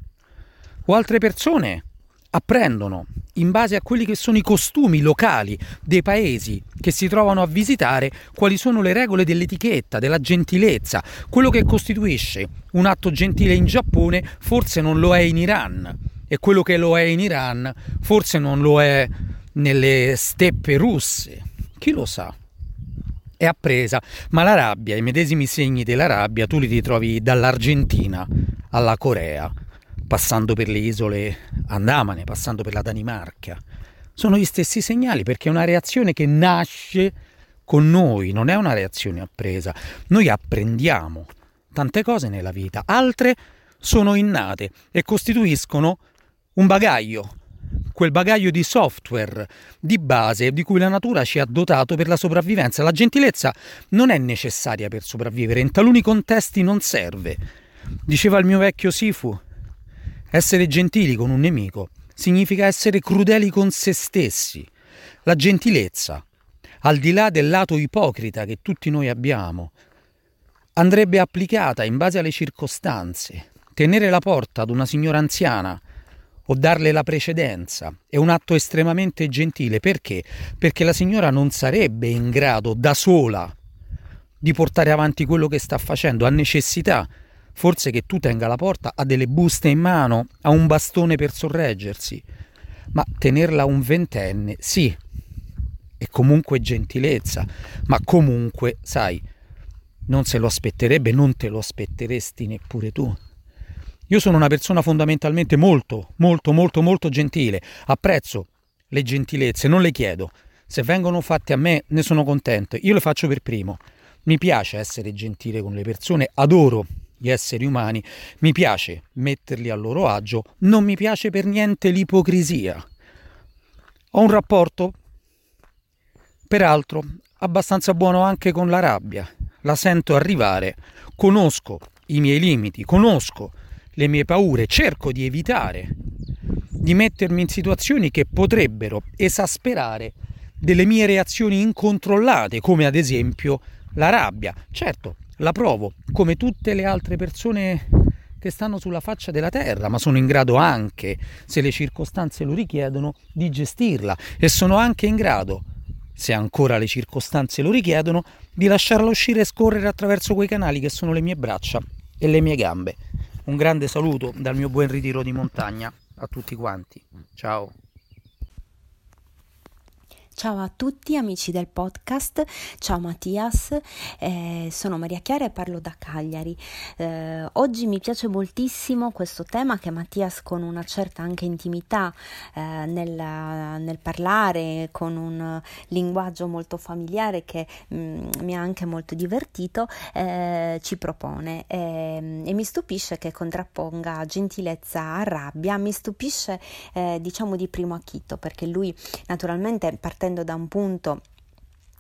o altre persone apprendono in base a quelli che sono i costumi locali dei paesi che si trovano a visitare quali sono le regole dell'etichetta, della gentilezza. Quello che costituisce un atto gentile in Giappone forse non lo è in Iran e quello che lo è in Iran forse non lo è nelle steppe russe. Chi lo sa? è appresa, ma la rabbia, i medesimi segni della rabbia, tu li ritrovi dall'Argentina alla Corea, passando per le isole Andamane, passando per la Danimarca. Sono gli stessi segnali perché è una reazione che nasce con noi, non è una reazione appresa. Noi apprendiamo tante cose nella vita, altre sono innate e costituiscono un bagaglio, quel bagaglio di software di base di cui la natura ci ha dotato per la sopravvivenza. La gentilezza non è necessaria per sopravvivere, in taluni contesti non serve. Diceva il mio vecchio Sifu, essere gentili con un nemico significa essere crudeli con se stessi. La gentilezza, al di là del lato ipocrita che tutti noi abbiamo, andrebbe applicata in base alle circostanze. Tenere la porta ad una signora anziana o darle la precedenza è un atto estremamente gentile. Perché? Perché la signora non sarebbe in grado da sola di portare avanti quello che sta facendo, ha necessità forse che tu tenga la porta, ha delle buste in mano, ha un bastone per sorreggersi, ma tenerla un ventenne, sì, è comunque gentilezza, ma comunque, sai, non se lo aspetterebbe, non te lo aspetteresti neppure tu. Io sono una persona fondamentalmente molto, molto, molto, molto gentile. Apprezzo le gentilezze, non le chiedo. Se vengono fatte a me, ne sono contento. Io le faccio per primo. Mi piace essere gentile con le persone, adoro gli esseri umani, mi piace metterli a loro agio, non mi piace per niente l'ipocrisia. Ho un rapporto, peraltro, abbastanza buono anche con la rabbia. La sento arrivare, conosco i miei limiti, conosco le mie paure, cerco di evitare di mettermi in situazioni che potrebbero esasperare delle mie reazioni incontrollate, come ad esempio la rabbia. Certo, la provo come tutte le altre persone che stanno sulla faccia della terra, ma sono in grado anche, se le circostanze lo richiedono, di gestirla e sono anche in grado, se ancora le circostanze lo richiedono, di lasciarla uscire e scorrere attraverso quei canali che sono le mie braccia e le mie gambe. Un grande saluto dal mio buon ritiro di montagna a tutti quanti. Ciao. Ciao a tutti amici del podcast, ciao Mattias, eh, sono Maria Chiara e parlo da Cagliari. Eh, oggi mi piace moltissimo questo tema che Mattias con una certa anche intimità eh, nel, nel, parlare, con un linguaggio molto familiare che mh, mm, mi ha anche molto divertito, eh, ci propone. Ehm, e mi stupisce che contrapponga gentilezza a rabbia, mi stupisce eh, diciamo di primo acchito perché lui naturalmente partendo partendo da un punto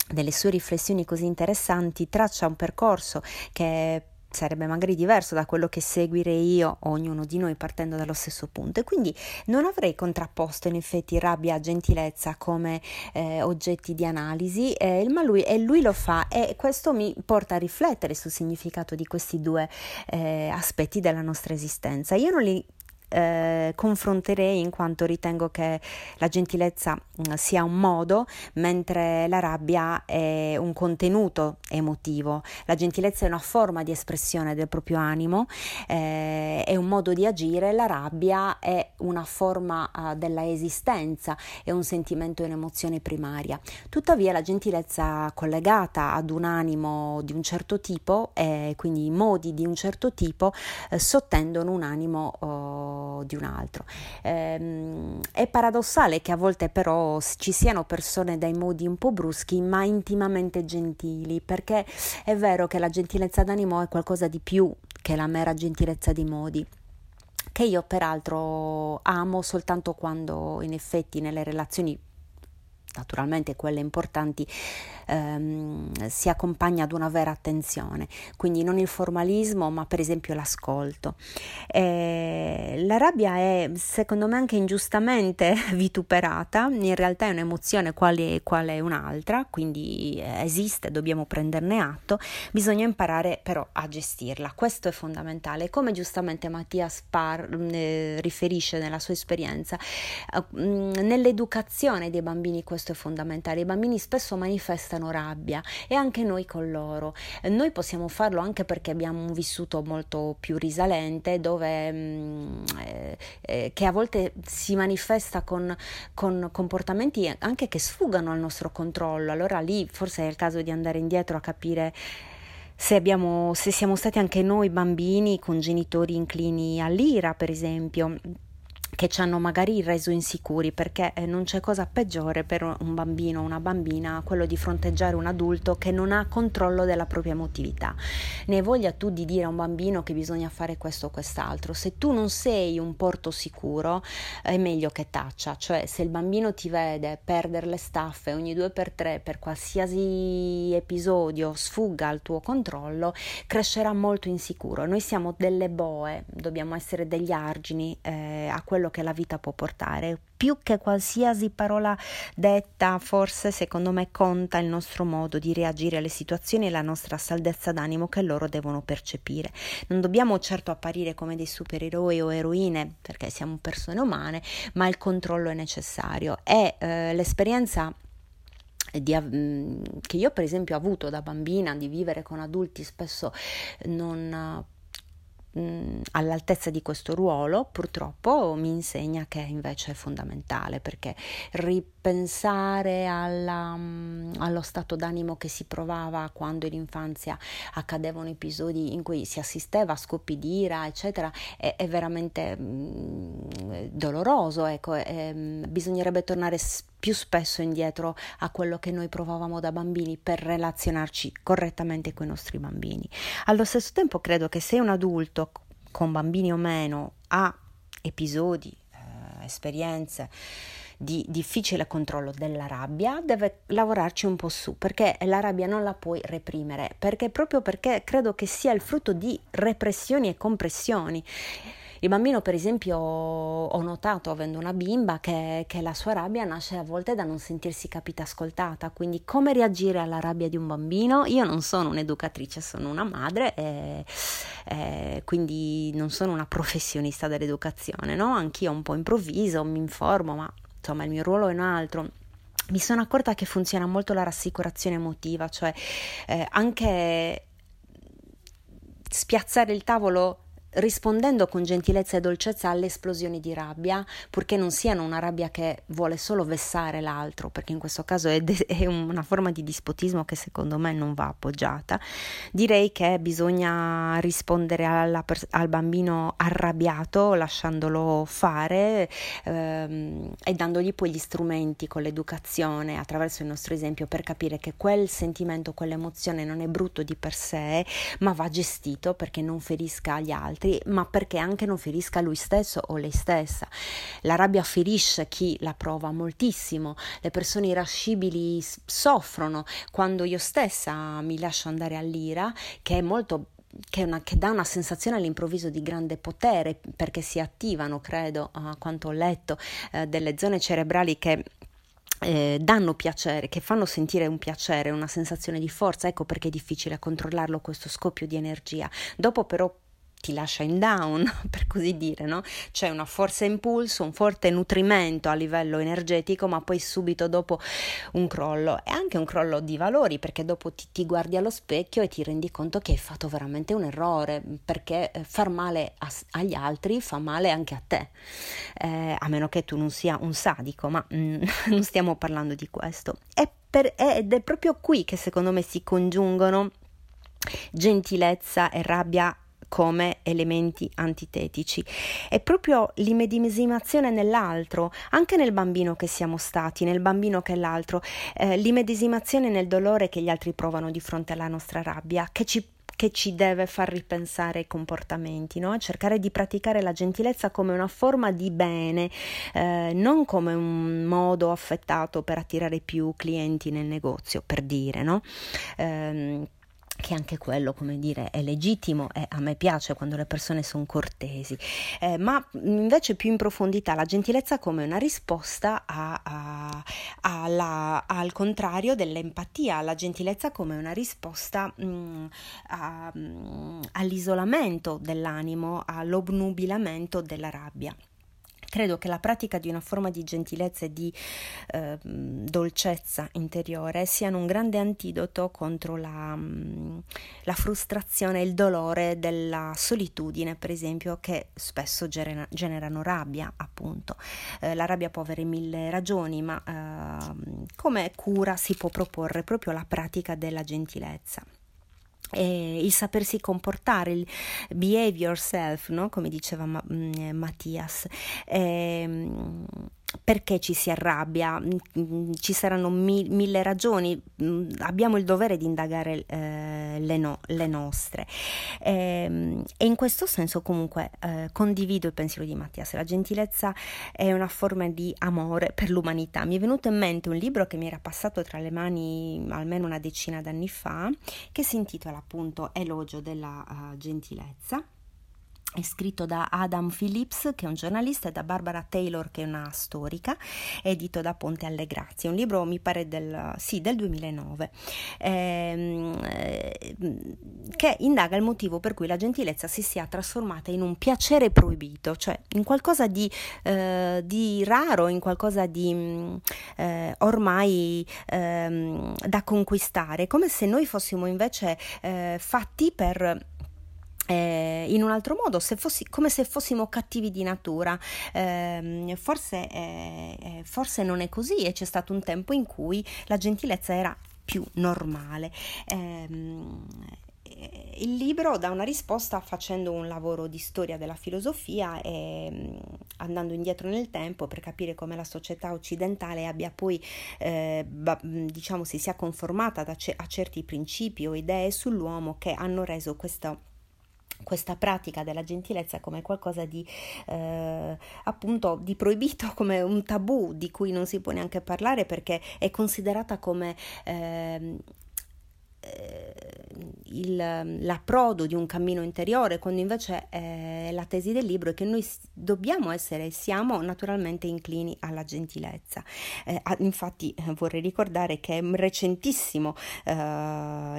delle sue riflessioni così interessanti, traccia un percorso che sarebbe magari diverso da quello che seguire io ognuno di noi partendo dallo stesso punto. E quindi non avrei contrapposto in effetti rabbia e gentilezza come eh, oggetti di analisi eh, ma lui, e lui lo fa e questo mi porta a riflettere sul significato di questi due eh, aspetti della nostra esistenza. Io non li eh, confronterei in quanto ritengo che la gentilezza mm, sia un modo, mentre la rabbia è un contenuto emotivo. La gentilezza è una forma di espressione del proprio animo, eh, è un modo di agire, la rabbia è una forma uh, della esistenza, è un sentimento e un'emozione primaria. Tuttavia la gentilezza collegata ad un animo di un certo tipo, e quindi i modi di un certo tipo, eh, sottendono un animo di un altro. Ehm, è paradossale che a volte però ci siano persone dai modi un po' bruschi ma intimamente gentili, perché è vero che la gentilezza d'animo è qualcosa di più che la mera gentilezza di modi che io peraltro amo soltanto quando in effetti nelle relazioni naturalmente quelle importanti, ehm, si accompagna ad una vera attenzione, quindi non il formalismo, ma per esempio l'ascolto. Eh, la rabbia è, secondo me, anche ingiustamente vituperata, in realtà è un'emozione quale, quale un'altra, quindi esiste, dobbiamo prenderne atto, bisogna imparare però a gestirla, questo è fondamentale. Come giustamente Mattia Spar eh, riferisce nella sua esperienza, eh, nell'educazione dei bambini questo questo è fondamentale. I bambini spesso manifestano rabbia e anche noi con loro. Noi possiamo farlo anche perché abbiamo un vissuto molto più risalente dove mh, eh, eh, che a volte si manifesta con, con comportamenti anche che sfugano al nostro controllo. Allora lì forse è il caso di andare indietro a capire se, abbiamo, se siamo stati anche noi bambini con genitori inclini all'ira, per esempio che ci hanno magari reso insicuri perché eh, non c'è cosa peggiore per un bambino o una bambina quello di fronteggiare un adulto che non ha controllo della propria emotività. Ne voglia tu di dire a un bambino che bisogna fare questo o quest'altro. Se tu non sei un porto sicuro è meglio che taccia, cioè se il bambino ti vede perdere le staffe ogni due per tre per qualsiasi episodio sfugga al tuo controllo, crescerà molto insicuro. Noi siamo delle boe, dobbiamo essere degli argini eh, a quello che la vita può portare. Più che qualsiasi parola detta, forse secondo me conta il nostro modo di reagire alle situazioni e la nostra saldezza d'animo che loro devono percepire. Non dobbiamo certo apparire come dei supereroi o eroine, perché siamo persone umane, ma il controllo è necessario e eh, l'esperienza di, mm, che io per esempio ho avuto da bambina di vivere con adulti spesso non mh, all'altezza di questo ruolo, purtroppo mi insegna che invece è fondamentale perché ripensare alla, mh, allo stato d'animo che si provava quando in infanzia accadevano episodi in cui si assisteva a scoppi di ira, eccetera, è, è veramente mh, doloroso. Ecco, è, bisognerebbe tornare più spesso indietro a quello che noi provavamo da bambini per relazionarci correttamente con i nostri bambini. Allo stesso tempo credo che se un adulto, con bambini o meno, ha episodi, eh, esperienze, di difficile controllo della rabbia, deve lavorarci un po' su, perché la rabbia non la puoi reprimere, perché proprio perché credo che sia il frutto di repressioni e compressioni. Il bambino, per esempio, ho notato avendo una bimba che, che, la sua rabbia nasce a volte da non sentirsi capita ascoltata. Quindi, come reagire alla rabbia di un bambino? Io non sono un'educatrice, sono una madre e, e quindi non sono una professionista dell'educazione, no? Anch'io un po' improvviso, mi informo, ma insomma il mio ruolo è un altro. Mi sono accorta che funziona molto la rassicurazione emotiva, cioè eh, anche spiazzare il tavolo rispondendo con gentilezza e dolcezza alle esplosioni di rabbia, purché non siano una rabbia che vuole solo vessare l'altro, perché in questo caso è, de- è una forma di dispotismo che secondo me non va appoggiata, direi che bisogna rispondere pers- al bambino arrabbiato, lasciandolo fare ehm, e dandogli poi gli strumenti con l'educazione, attraverso il nostro esempio, per capire che quel sentimento, quell'emozione non è brutto di per sé, ma va gestito perché non ferisca gli altri altri, ma perché anche non ferisca lui stesso o lei stessa. La rabbia ferisce chi la prova moltissimo, le persone irascibili soffrono quando io stessa mi lascio andare all'ira, che è molto che, una, che, dà una sensazione all'improvviso di grande potere perché si attivano, credo, a quanto ho letto, eh, delle zone cerebrali che eh, danno piacere, che fanno sentire un piacere, una sensazione di forza, ecco perché è difficile controllarlo questo scoppio di energia. Dopo però ti lascia in down, per così dire, no? C'è una forza impulso, un forte nutrimento a livello energetico, ma poi subito dopo un crollo e anche un crollo di valori, perché dopo ti, ti guardi allo specchio e ti rendi conto che hai fatto veramente un errore, perché eh, far male a, agli altri fa male anche a te, eh, a meno che tu non sia un sadico, ma mm, non stiamo parlando di questo. È per, ed è proprio qui che secondo me si congiungono gentilezza e rabbia come elementi antitetici. È proprio l'immedesimazione nell'altro, anche nel bambino che siamo stati, nel bambino che è l'altro, eh, l'immedesimazione nel dolore che gli altri provano di fronte alla nostra rabbia, che ci che ci deve far ripensare i comportamenti, no? cercare di praticare la gentilezza come una forma di bene, eh, non come un modo affettato per attirare più clienti nel negozio, per dire, no? Eh, che anche quello, come dire, è legittimo e a me piace quando le persone sono cortesi, eh, ma invece più in profondità la gentilezza come una risposta a, a, alla, al contrario dell'empatia, la gentilezza come una risposta mh, a, mh, all'isolamento dell'animo, all'obnubilamento della rabbia Credo che la pratica di una forma di gentilezza e di eh, dolcezza interiore siano un grande antidoto contro la, mm, la frustrazione e il dolore della solitudine, per esempio, che spesso genera, generano rabbia, appunto. Eh, la rabbia può avere mille ragioni, ma eh, come cura si può proporre proprio la pratica della gentilezza eh, il sapersi comportare, il behave yourself, no? come diceva Ma- mm, Mattias. Eh, perché ci si arrabbia, mm, mm, ci saranno mi- mille ragioni, abbiamo il dovere di indagare eh, le, no- le, nostre. E, ehm, e, in questo senso comunque eh, condivido il pensiero di Mattias, la gentilezza è una forma di amore per l'umanità. Mi è venuto in mente un libro che mi era passato tra le mani almeno una decina d'anni fa, che si intitola appunto Elogio della uh, gentilezza è scritto da Adam Phillips, che è un giornalista, e da Barbara Taylor, che è una storica, edito da Ponte alle Grazie. Un libro, mi pare, del, sì, del 2009, ehm, eh, che indaga il motivo per cui la gentilezza si sia trasformata in un piacere proibito, cioè in qualcosa di, eh, di raro, in qualcosa di mm, eh, ormai ehm, da conquistare, come se noi fossimo invece eh, fatti per eh, in un altro modo, se fossi, come se fossimo cattivi di natura. Eh, forse, eh, forse, non è così e c'è stato un tempo in cui la gentilezza era più normale. Ehm, il libro dà una risposta facendo un lavoro di storia della filosofia e mm, andando indietro nel tempo per capire come la società occidentale abbia poi, eh, diciamo, si sia conformata a certi principi o idee sull'uomo che hanno reso questo questa pratica della gentilezza come qualcosa di eh, appunto di proibito, come un tabù di cui non si può neanche parlare perché è considerata come eh, il, l'approdo di un cammino interiore, quando invece eh, la tesi del libro è che noi dobbiamo essere e siamo naturalmente inclini alla gentilezza. Eh, infatti eh, vorrei ricordare che è recentissimo eh,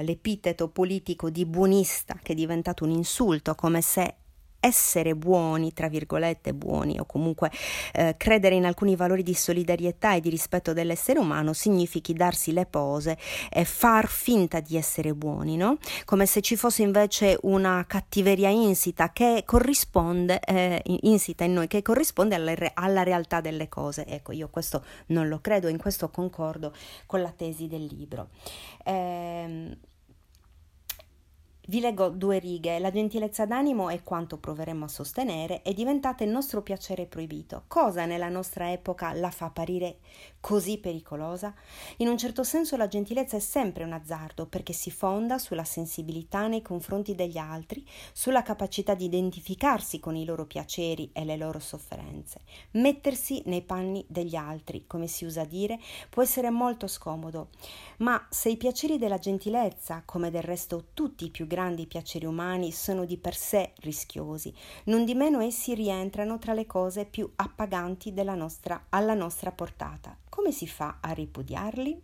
l'epiteto politico di buonista che è diventato un insulto, come se essere buoni, tra virgolette buoni, o comunque eh, credere in alcuni valori di solidarietà e di rispetto dell'essere umano significhi darsi le pose e far finta di essere buoni, no? Come se ci fosse invece una cattiveria insita che corrisponde, eh, insita in noi, che corrisponde alla, alla, realtà delle cose. Ecco, io questo non lo credo, in questo concordo con la tesi del libro. Eh, vi leggo due righe. La gentilezza d'animo è quanto proveremmo a sostenere, è diventata il nostro piacere proibito. Cosa nella nostra epoca la fa apparire così pericolosa? In un certo senso la gentilezza è sempre un azzardo perché si fonda sulla sensibilità nei confronti degli altri, sulla capacità di identificarsi con i loro piaceri e le loro sofferenze. Mettersi nei panni degli altri, come si usa dire, può essere molto scomodo, ma se i piaceri della gentilezza, come del resto tutti i più grandi piaceri umani sono di per sé rischiosi, non di meno essi rientrano tra le cose più appaganti nostra, alla nostra portata. Come si fa a ripudiarli?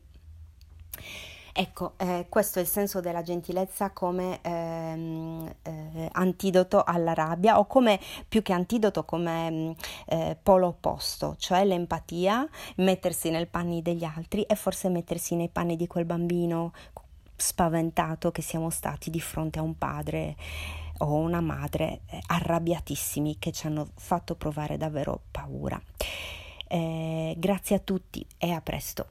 Ecco, eh, questo è il senso della gentilezza come ehm, eh, antidoto alla rabbia o come più che antidoto come mm, eh, polo opposto, cioè l'empatia, mettersi nei panni degli altri e forse mettersi nei panni di quel bambino spaventato che siamo stati di fronte a un padre o una madre eh, arrabbiatissimi che ci hanno fatto provare davvero paura. Eh, grazie a tutti e a presto.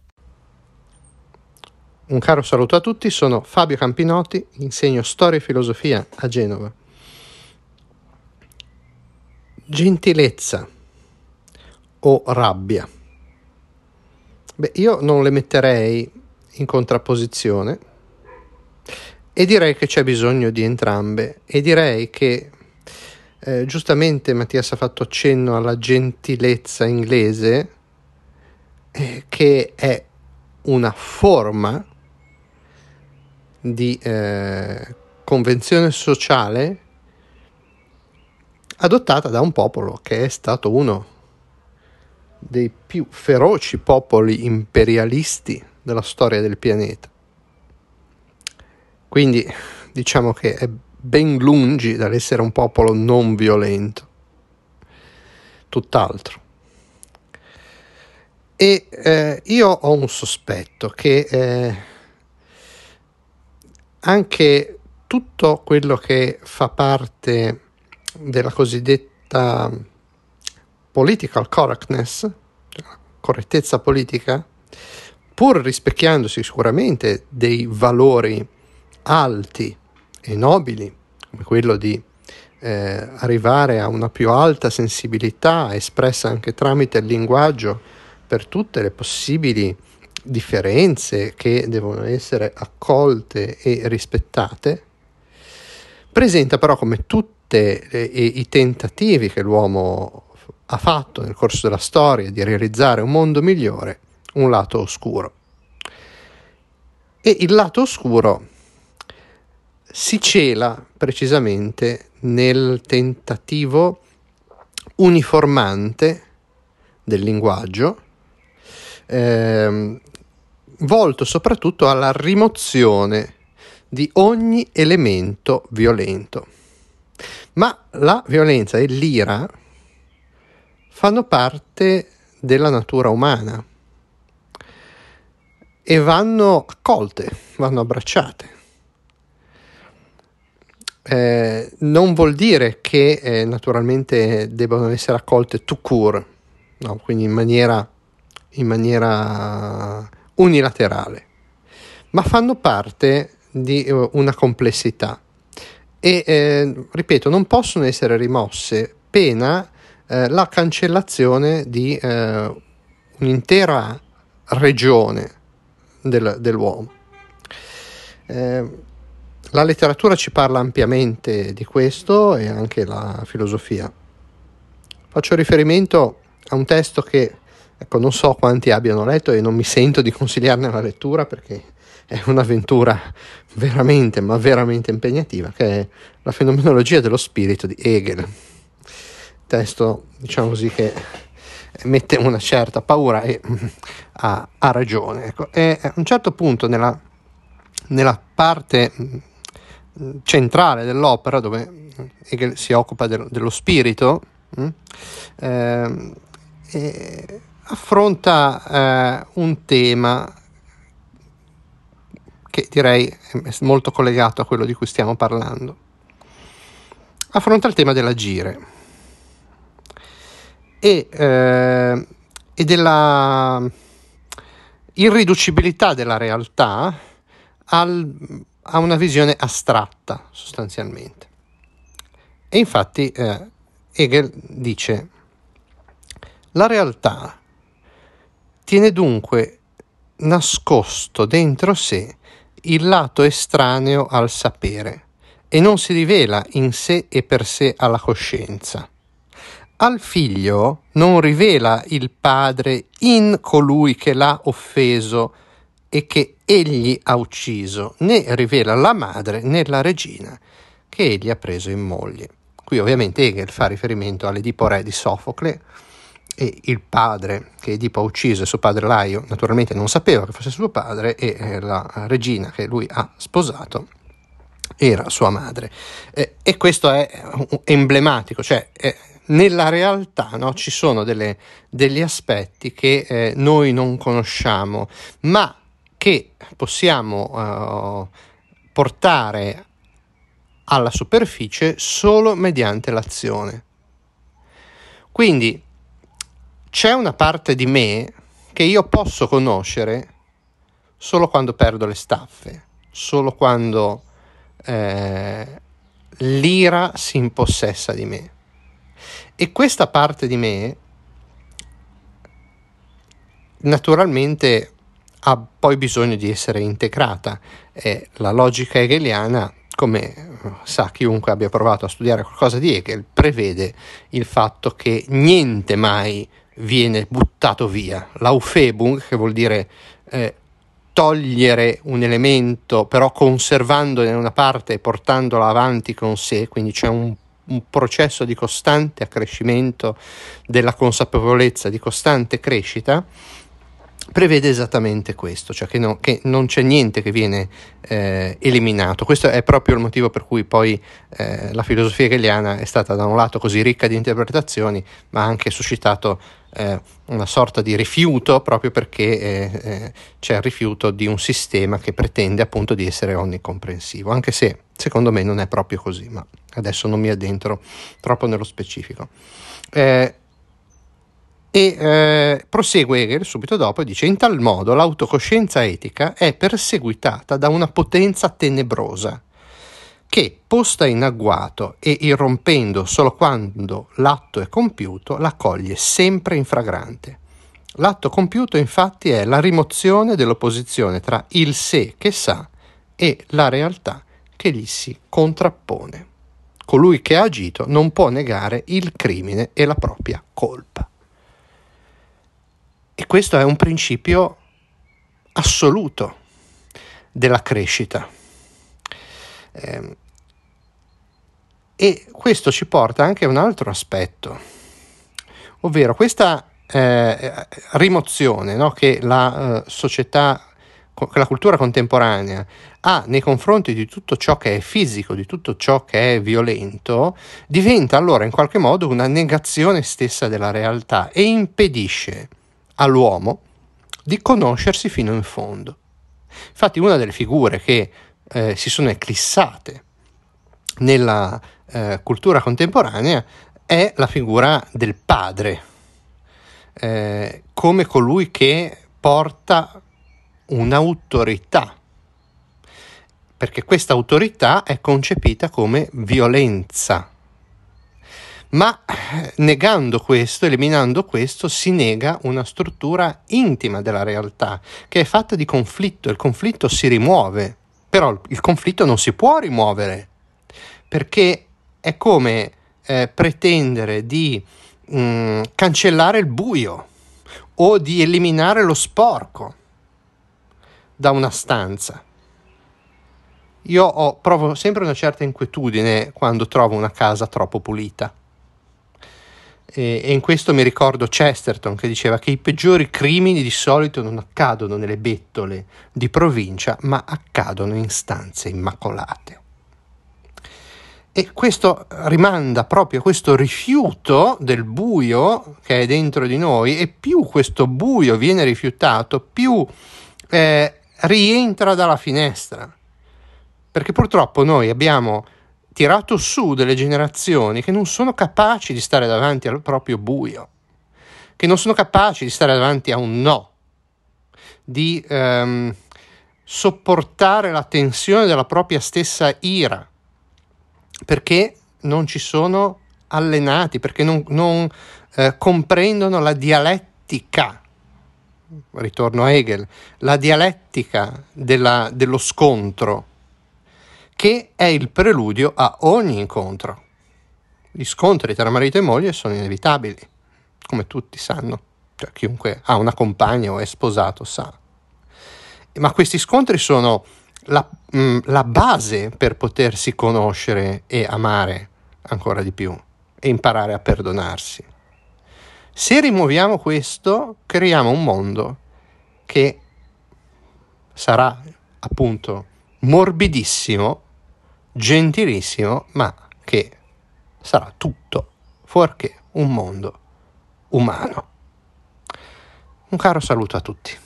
Un caro saluto a tutti, sono Fabio Campinotti, insegno storia e filosofia a Genova. Gentilezza o rabbia? Beh, io non le metterei in contrapposizione e direi che c'è bisogno di entrambe e direi che eh, giustamente Mattias ha fatto accenno alla gentilezza inglese eh, che è una forma di eh, convenzione sociale adottata da un popolo che è stato uno dei più feroci popoli imperialisti della storia del pianeta. Quindi diciamo che è ben lungi dall'essere un popolo non violento, tutt'altro. E eh, io ho un sospetto che eh, anche tutto quello che fa parte della cosiddetta political correctness, correttezza politica, pur rispecchiandosi sicuramente dei valori alti e nobili, come quello di eh, arrivare a una più alta sensibilità espressa anche tramite il linguaggio per tutte le possibili differenze che devono essere accolte e rispettate, presenta però come tutti i tentativi che l'uomo ha fatto nel corso della storia di realizzare un mondo migliore un lato oscuro. E il lato oscuro si cela precisamente nel tentativo uniformante del linguaggio, ehm, volto soprattutto alla rimozione di ogni elemento violento. Ma la violenza e l'ira fanno parte della natura umana e vanno accolte, vanno abbracciate. Eh, non vuol dire che eh, naturalmente debbano essere accolte tout court, no? quindi in maniera, in maniera unilaterale, ma fanno parte di uh, una complessità e, eh, ripeto, non possono essere rimosse pena eh, la cancellazione di eh, un'intera regione del, dell'uomo. Eh, la letteratura ci parla ampiamente di questo e anche la filosofia. Faccio riferimento a un testo che ecco, non so quanti abbiano letto e non mi sento di consigliarne la lettura perché è un'avventura veramente, ma veramente impegnativa, che è La fenomenologia dello spirito di Hegel. Testo, diciamo così, che mette una certa paura e ha, ha ragione. Ecco. E a un certo punto nella, nella parte centrale dell'opera, dove Hegel si occupa del, dello spirito, eh, affronta eh, un tema che direi è molto collegato a quello di cui stiamo parlando. Affronta il tema dell'agire e, eh, e della irriducibilità della realtà al, a una visione astratta sostanzialmente. E infatti eh, Hegel dice la realtà tiene dunque nascosto dentro sé il lato estraneo al sapere e non si rivela in sé e per sé alla coscienza. Al figlio non rivela il padre in colui che l'ha offeso e che egli ha ucciso, né rivela la madre né la regina che egli ha preso in moglie. Qui ovviamente Hegel fa riferimento all'Edipo re di Sofocle, e il padre che Edipo ha ucciso e suo padre Laio naturalmente non sapeva che fosse suo padre e eh, la regina che lui ha sposato era sua madre eh, e questo è emblematico cioè eh, nella realtà no, ci sono delle, degli aspetti che eh, noi non conosciamo ma che possiamo uh, portare alla superficie solo mediante l'azione quindi c'è una parte di me che io posso conoscere solo quando perdo le staffe, solo quando eh, l'ira si impossessa di me. E questa parte di me naturalmente ha poi bisogno di essere integrata e la logica hegeliana come sa chiunque abbia provato a studiare qualcosa di Hegel, prevede il fatto che niente mai viene buttato via. L'aufebung, che vuol dire eh, togliere un elemento, però conservandone una parte e portandola avanti con sé, quindi c'è un, un processo di costante accrescimento della consapevolezza, di costante crescita, prevede esattamente questo, cioè che, no, che non c'è niente che viene eh, eliminato. Questo è proprio il motivo per cui poi eh, la filosofia hegeliana è stata da un lato così ricca di interpretazioni, ma ha anche suscitato eh, una sorta di rifiuto proprio perché eh, eh, c'è il rifiuto di un sistema che pretende appunto di essere onnicomprensivo, anche se secondo me non è proprio così, ma adesso non mi addentro troppo nello specifico. E eh, prosegue Hegel subito dopo e dice: In tal modo l'autocoscienza etica è perseguitata da una potenza tenebrosa che, posta in agguato e irrompendo solo quando l'atto è compiuto, la coglie sempre in fragrante. L'atto compiuto infatti è la rimozione dell'opposizione tra il sé che sa e la realtà che gli si contrappone. Colui che ha agito non può negare il crimine e la propria colpa. E questo è un principio assoluto della crescita. Eh, e questo ci porta anche a un altro aspetto, ovvero questa eh, rimozione no, che la eh, società, che la cultura contemporanea ha nei confronti di tutto ciò che è fisico, di tutto ciò che è violento, diventa allora in qualche modo una negazione stessa della realtà e impedisce all'uomo di conoscersi fino in fondo. Infatti una delle figure che eh, si sono eclissate nella eh, cultura contemporanea è la figura del padre, eh, come colui che porta un'autorità, perché questa autorità è concepita come violenza ma eh, negando questo, eliminando questo, si nega una struttura intima della realtà, che è fatta di conflitto. Il conflitto si rimuove, però il conflitto non si può rimuovere, perché è come eh, pretendere di mh, mm, cancellare il buio o di eliminare lo sporco da una stanza. Io ho, provo sempre una certa inquietudine quando trovo una casa troppo pulita e, e in questo mi ricordo Chesterton che diceva che i peggiori crimini di solito non accadono nelle bettole di provincia, ma accadono in stanze immacolate. E questo rimanda proprio a questo rifiuto del buio che è dentro di noi e più questo buio viene rifiutato, più eh, rientra dalla finestra. Perché purtroppo noi abbiamo tirato su delle generazioni che non sono capaci di stare davanti al proprio buio, che non sono capaci di stare davanti a un no, di ehm, sopportare la tensione della propria stessa ira, perché non ci sono allenati, perché non, non eh, comprendono la dialettica ritorno a Hegel, la dialettica della, dello scontro che è il preludio a ogni incontro. Gli scontri tra marito e moglie sono inevitabili, come tutti sanno, cioè chiunque ha una compagna o è sposato sa. Ma questi scontri sono la, mh, mm, la base per potersi conoscere e amare ancora di più e imparare a perdonarsi. Se rimuoviamo questo, creiamo un mondo che sarà appunto morbidissimo gentilissimo, ma che sarà tutto fuorché un mondo umano. Un caro saluto a tutti.